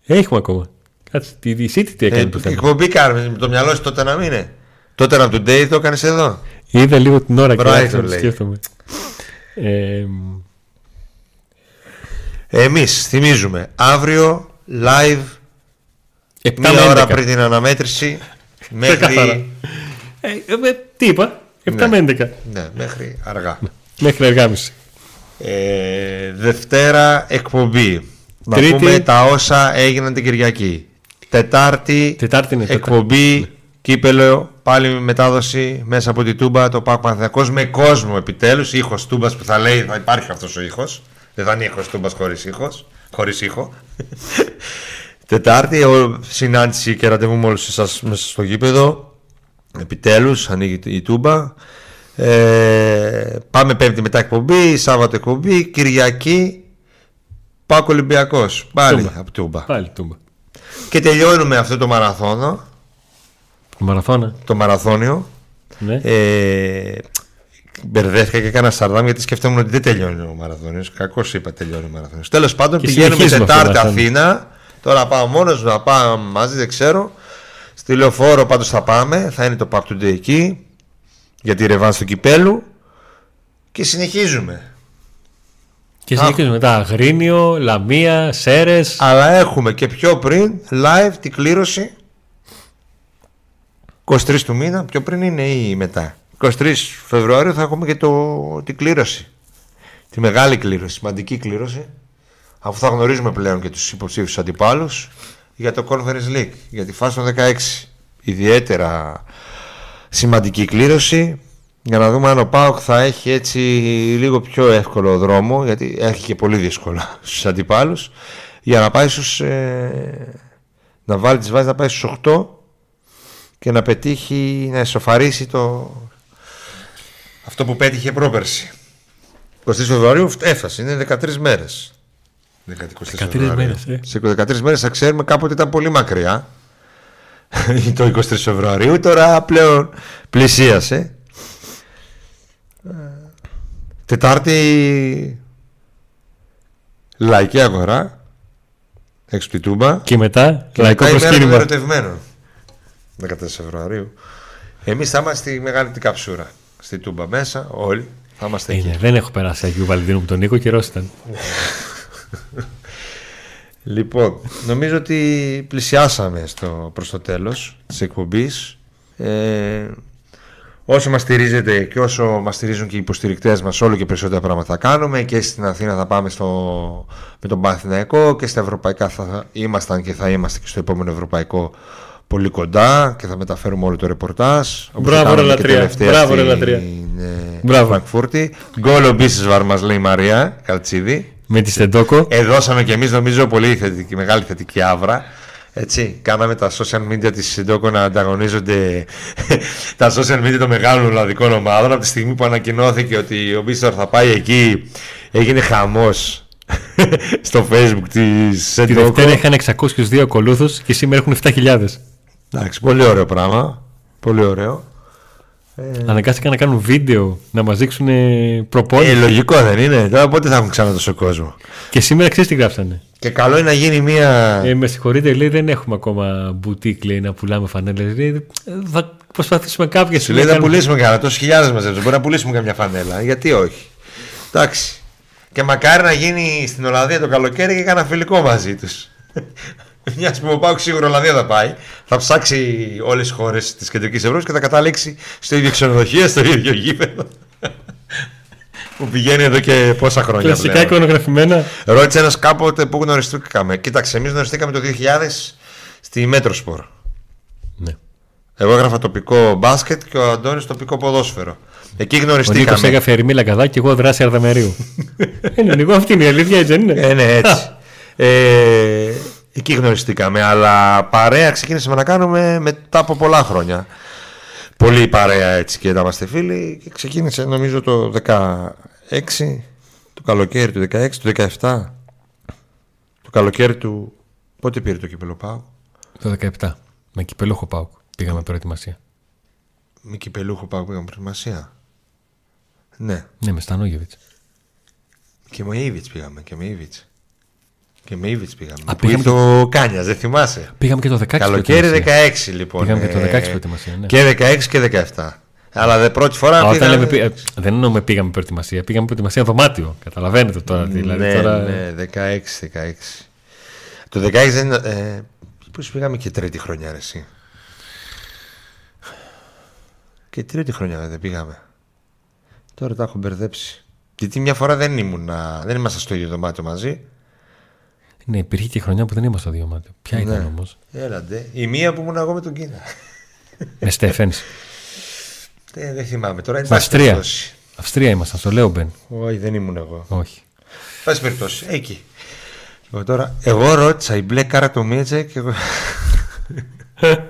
Έχουμε ακόμα. Κάτσε, τη τη City τι έκανε Ε, που ήταν. εκπομπή κάνουμε με το μυαλό σου τότε να μην είναι. Τότε να today το έκανες εδώ. Είδα λίγο την ώρα και Brighton, άρχισα να το λέει. σκέφτομαι. Ε, Εμείς θυμίζουμε αύριο live επτά μία με ώρα 11. πριν την αναμέτρηση Ξεκάθαρα. μέχρι, Ε, ε, τι είπα, 7 με 11. ναι, μέχρι αργά. Μέχρι εργάμιση. Ε, Δευτέρα εκπομπή. Να Τρίτη. πούμε τα όσα έγιναν την Κυριακή. Τετάρτη Τετάρτη είναι τότε. εκπομπή, κύπελο, πάλι με μετάδοση μέσα από τη Τούμπα, το Πάκ Παναθηναϊκός με κόσμο επιτέλους, ήχος Τούμπας που θα λέει θα υπάρχει αυτός ο ήχος. Δεν θα είναι ήχος Τούμπας χωρίς ήχος, χωρίς ήχο. Τετάρτη, ο- συνάντηση και ραντεβού με όλους εσάς μέσα στο γήπεδο. Επιτέλους, ανοίγει η Τούμπα. Ε, πάμε πέμπτη μετά εκπομπή, Σάββατο εκπομπή, Κυριακή, Πάκο Ολυμπιακός. Πάλι Τούμπα. από Τούμπα. Πάλι τούμπα. Και τελειώνουμε αυτό το μαραθώνο, Μαραθώνα. το μαραθώνιο. Ναι. Ε, μπερδεύτηκα και έκανα σαρδάμ γιατί σκεφτόμουν ότι δεν τελειώνει ο μαραθώνιος. Κακώς είπα τελειώνει ο μαραθώνιος. Τέλος πάντων, Και πηγαίνουμε συνεχίζουμε αυτό Τετάρτη το μαραθώνιο. Αθήνα. Τώρα πάω μόνος μου, να πάω μαζί, δεν ξέρω. Στη λεωφόρο πάντως θα πάμε. Θα είναι το Pub Today εκεί. Για τη ρεβάνς του κυπέλου. Και συνεχίζουμε. Και συνεχίζουμε μετά Αγρίνιο, Λαμία, Σέρες. Αλλά έχουμε και πιο πριν live την κλήρωση 23 του μήνα. Πιο πριν είναι ή μετά. 23 Φεβρουαρίου θα έχουμε και το, την κλήρωση. Τη μεγάλη κλήρωση, σημαντική κλήρωση. Αφού θα γνωρίζουμε πλέον και τους υποψήφιους αντιπάλους για το Conference League, για τη φάση των 16. Ιδιαίτερα σημαντική κλήρωση για να δούμε αν ο Πάοκ θα έχει έτσι λίγο πιο εύκολο δρόμο γιατί έχει και πολύ δύσκολα στους αντιπάλους για να πάει στους ε, να βάλει τις βάσεις να πάει στους 8 και να πετύχει να εσωφαρίσει το αυτό που πέτυχε πρόπερση 23 Φεβρουαρίου έφτασε, είναι 13 μέρες 13 Φεβρουαρίου. μέρες, ε. Σε 13 μέρες θα ξέρουμε κάποτε ήταν πολύ μακριά το 23 Φεβρουαρίου τώρα πλέον πλησίασε Ε, Τετάρτη Λαϊκή αγορά Έξω από τη Τούμπα Και μετά και λαϊκό μετά η μέρα των προσκύνημα. Ερωτευμένων 14 Φεβρουαρίου Εμείς θα είμαστε στη μεγάλη την καψούρα Στη Τούμπα μέσα όλοι θα είμαστε εκεί Είναι, δεν έχω περάσει Αγίου Βαλεντίνου με τον Νίκο, καιρός ήταν. Λοιπόν, νομίζω ότι πλησιάσαμε στο, προς το τέλος της εκπομπής. Ε, όσο μας στηρίζετε και όσο μας στηρίζουν και οι υποστηρικτές μας όλο και περισσότερα πράγματα θα κάνουμε και στην Αθήνα θα πάμε στο, με τον Παναθηναϊκό και στα ευρωπαϊκά θα ήμασταν και θα είμαστε και στο επόμενο ευρωπαϊκό πολύ κοντά και θα μεταφέρουμε όλο το ρεπορτάζ. όπως Μπράβο, το κάναμε ρε, και λατρεία. τελευταία Μπράβο, ρε, στην, λατρεία. ε, Μπράβο. Φραγκφούρτη. Γκολ ο Μπίσεσβαρ μας λέει η Μαρία Καλτσίδη. Με τη Στεντόκο. Ε, δώσαμε κι εμείς νομίζω πολύ θετική, μεγάλη θετική άβρα. Έτσι, κάναμε τα social media της Συντόκο να ανταγωνίζονται τα social media των μεγάλων ολλανδικών ομάδων. Από τη στιγμή που ανακοινώθηκε ότι ο Μπίστορ θα πάει εκεί, έγινε χαμός στο facebook της Τη Συντόκο. Δευτέρα είχαν 602 ακολούθους και σήμερα έχουν 7.000. Εντάξει, πολύ ωραίο πράγμα. Πολύ ωραίο. Αναγκάστηκαν να κάνουν βίντεο να μας δείξουν ε, προπόνηση. Ε, λογικό δεν είναι. Τώρα πότε θα έχουν ξανά τόσο κόσμο. Και σήμερα ξέρεις τι γράψανε. Και καλό είναι να γίνει μια. Ε, με συγχωρείτε, λέει, δεν έχουμε ακόμα μπουτίκ λέει, να πουλάμε φανέλες. Λέει, ε, θα προσπαθήσουμε κάποια Σου λέει να πουλήσουμε κανένα, τόσες χιλιάδες μαζέψουμε. Μπορεί να πουλήσουμε καμιά φανέλα. Γιατί όχι. Εντάξει. Και μακάρι να γίνει στην Ολλανδία το καλοκαίρι και κάνα φιλικό μαζί τους. Μια που ο Πάουκ σίγουρα Ολλανδία θα πάει, θα ψάξει όλες τις χώρες της κεντρικής Ευρώπης και θα καταλήξει στο ίδιο ξενοδοχείο, στο ίδιο γήπεδο. που πηγαίνει εδώ και πόσα χρόνια. Κλασικά πλέον. εικονογραφημένα. Ρώτησε ένας κάποτε που γνωριστήκαμε. Κοίταξε, εμείς γνωριστήκαμε το 2000 στη Μέτροσπορ. Ναι. Εγώ έγραφα τοπικό μπάσκετ και ο Αντώνης τοπικό ποδόσφαιρο. Εκεί Ο Νίκος γνωριστήκαμε. έγραφε Ερμή Λαγκαδά και εγώ δράση Αρδαμερίου. είναι Νίκο, αυτή είναι η αλήθεια, έτσι δεν είναι; Ε, ναι, έτσι. ε, εκεί γνωριστήκαμε. Αλλά παρέα ξεκίνησαμε να κάνουμε μετά από πολλά χρόνια. Πολύ παρέα έτσι και να είμαστε φίλοι. Και ξεκίνησε νομίζω το 16, το καλοκαίρι του 16, του 17. Το καλοκαίρι του. Πότε πήρε το κύπελο Πάου. Το 17. Με κυπελούχο Πάουκ. Πήγαμε προετοιμασία. Με κυπελούχο πάω πήγαμε προετοιμασία. Ναι. Ναι, με Στανόγεβιτς. Και με Ήβιτ πήγαμε. Και με Ήβιτ. Και με Ήβιτ πήγαμε. Α, που πήγαμε ήρθε ο Κάνιας, δεν θυμάσαι; Πήγαμε και το 16. Καλοκαίρι προετοιμασία. 16 λοιπόν. Πήγαμε και το ε, 16 προετοιμασία, ναι. Και 16 και 17. Αλλά δε πρώτη φορά Α, όταν πήγαμε- λέμε, πή- ε, δεν εννοούμε πήγαμε προετοιμασία. Πήγαμε προετοιμασία δωμάτιο. Καταλαβαίνετε τώρα. δηλαδή, ναι, τώρα... ναι, 16, 16. Το 16 δεν ε, Πώς πήγαμε και τρίτη χρονιά ρε, εσύ; Και τρίτη χρονιά δεν πήγαμε. Τώρα τα έχω μπερδέψει. Γιατί μια φορά δεν ήμουν, δεν ήμασταν στο ίδιο δωμάτιο μαζί. Ναι, υπήρχε και χρονιά που δεν ήμασταν στο δύο μάτια. Ποια ήταν Ναι. όμως; Έλαντε. Η μία που ήμουν εγώ με τον Κίνα. Με Στέφεν. Ε, δεν θυμάμαι τώρα. Με εν πάση Αυστρία. περιπτώσει. Αυστρία ήμασταν, στο Λέομπεν. Όχι, δεν ήμουν εγώ. Όχι. Πάση περιπτώσει, εκεί. Λοιπόν, τώρα, εγώ ρώτησα η μπλε κάρα του Μίτσε και εγώ.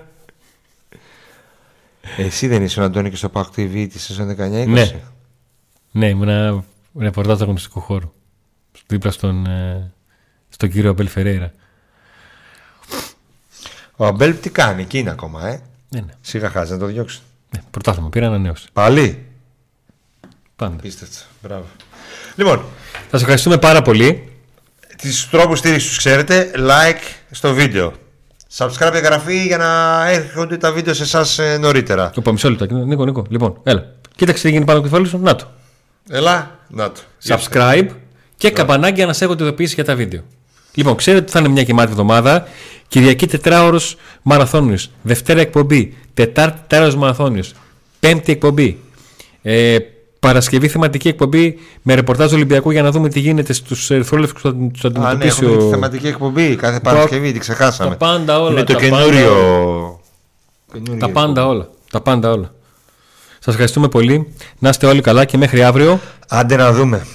Εσύ δεν ήσουν Αντώνη και στο Pack TV της σεζόν 19-20. Ναι. Ναι, ήμουν ρεπορτάζ αγωνιστικού χώρου. Δίπλα στον, ε, στον κύριο Αμπέλ Φερέιρα. Ο Αμπέλ τι κάνει, εκεί είναι ακόμα, ε; Ναι, ναι. Σιγά χάζει να το διώξει. ναι πρωτάθλημα, πήρα ανανέωση. Πάλι; Πάντα. Πίστευτο. Μπράβο. Λοιπόν, Θα σα ευχαριστούμε πάρα πολύ. τις τρόπους στήριξης τους ξέρετε, like στο βίντεο. Subscribe και εγγραφή για να έρχονται τα βίντεο σε εσάς νωρίτερα. Το μισό λεπτό. Νίκο, Νίκο. Λοιπόν, έλα. Κοίταξε τι γίνει πάνω από το κεφάλι σου. Να το. Έλα, να το. Subscribe και καμπανάκι για να σε έχω ειδοποιήσει για τα βίντεο. Λοιπόν, ξέρετε ότι θα είναι μια γεμάτη εβδομάδα. Κυριακή τετράωρος μαραθώνιος. Δευτέρα εκπομπή. Τετάρτη τετράωρος μαραθώνιος. Πέμπτη εκπομπή. Ε, Παρασκευή θεματική εκπομπή με ρεπορτάζ Ολυμπιακού για να δούμε τι γίνεται στους ερυθρόλευκου που θα του Α, ναι, αντιμετωπίσει έχουμε τη ο. θεματική εκπομπή κάθε Παρασκευή, την ξεχάσαμε. τα πάντα όλα, Είναι το τα καινούριο. καινούριο Τα πάντα όλα. Τα πάντα όλα. Σας ευχαριστούμε πολύ. Να είστε όλοι καλά και μέχρι αύριο. Άντε να δούμε.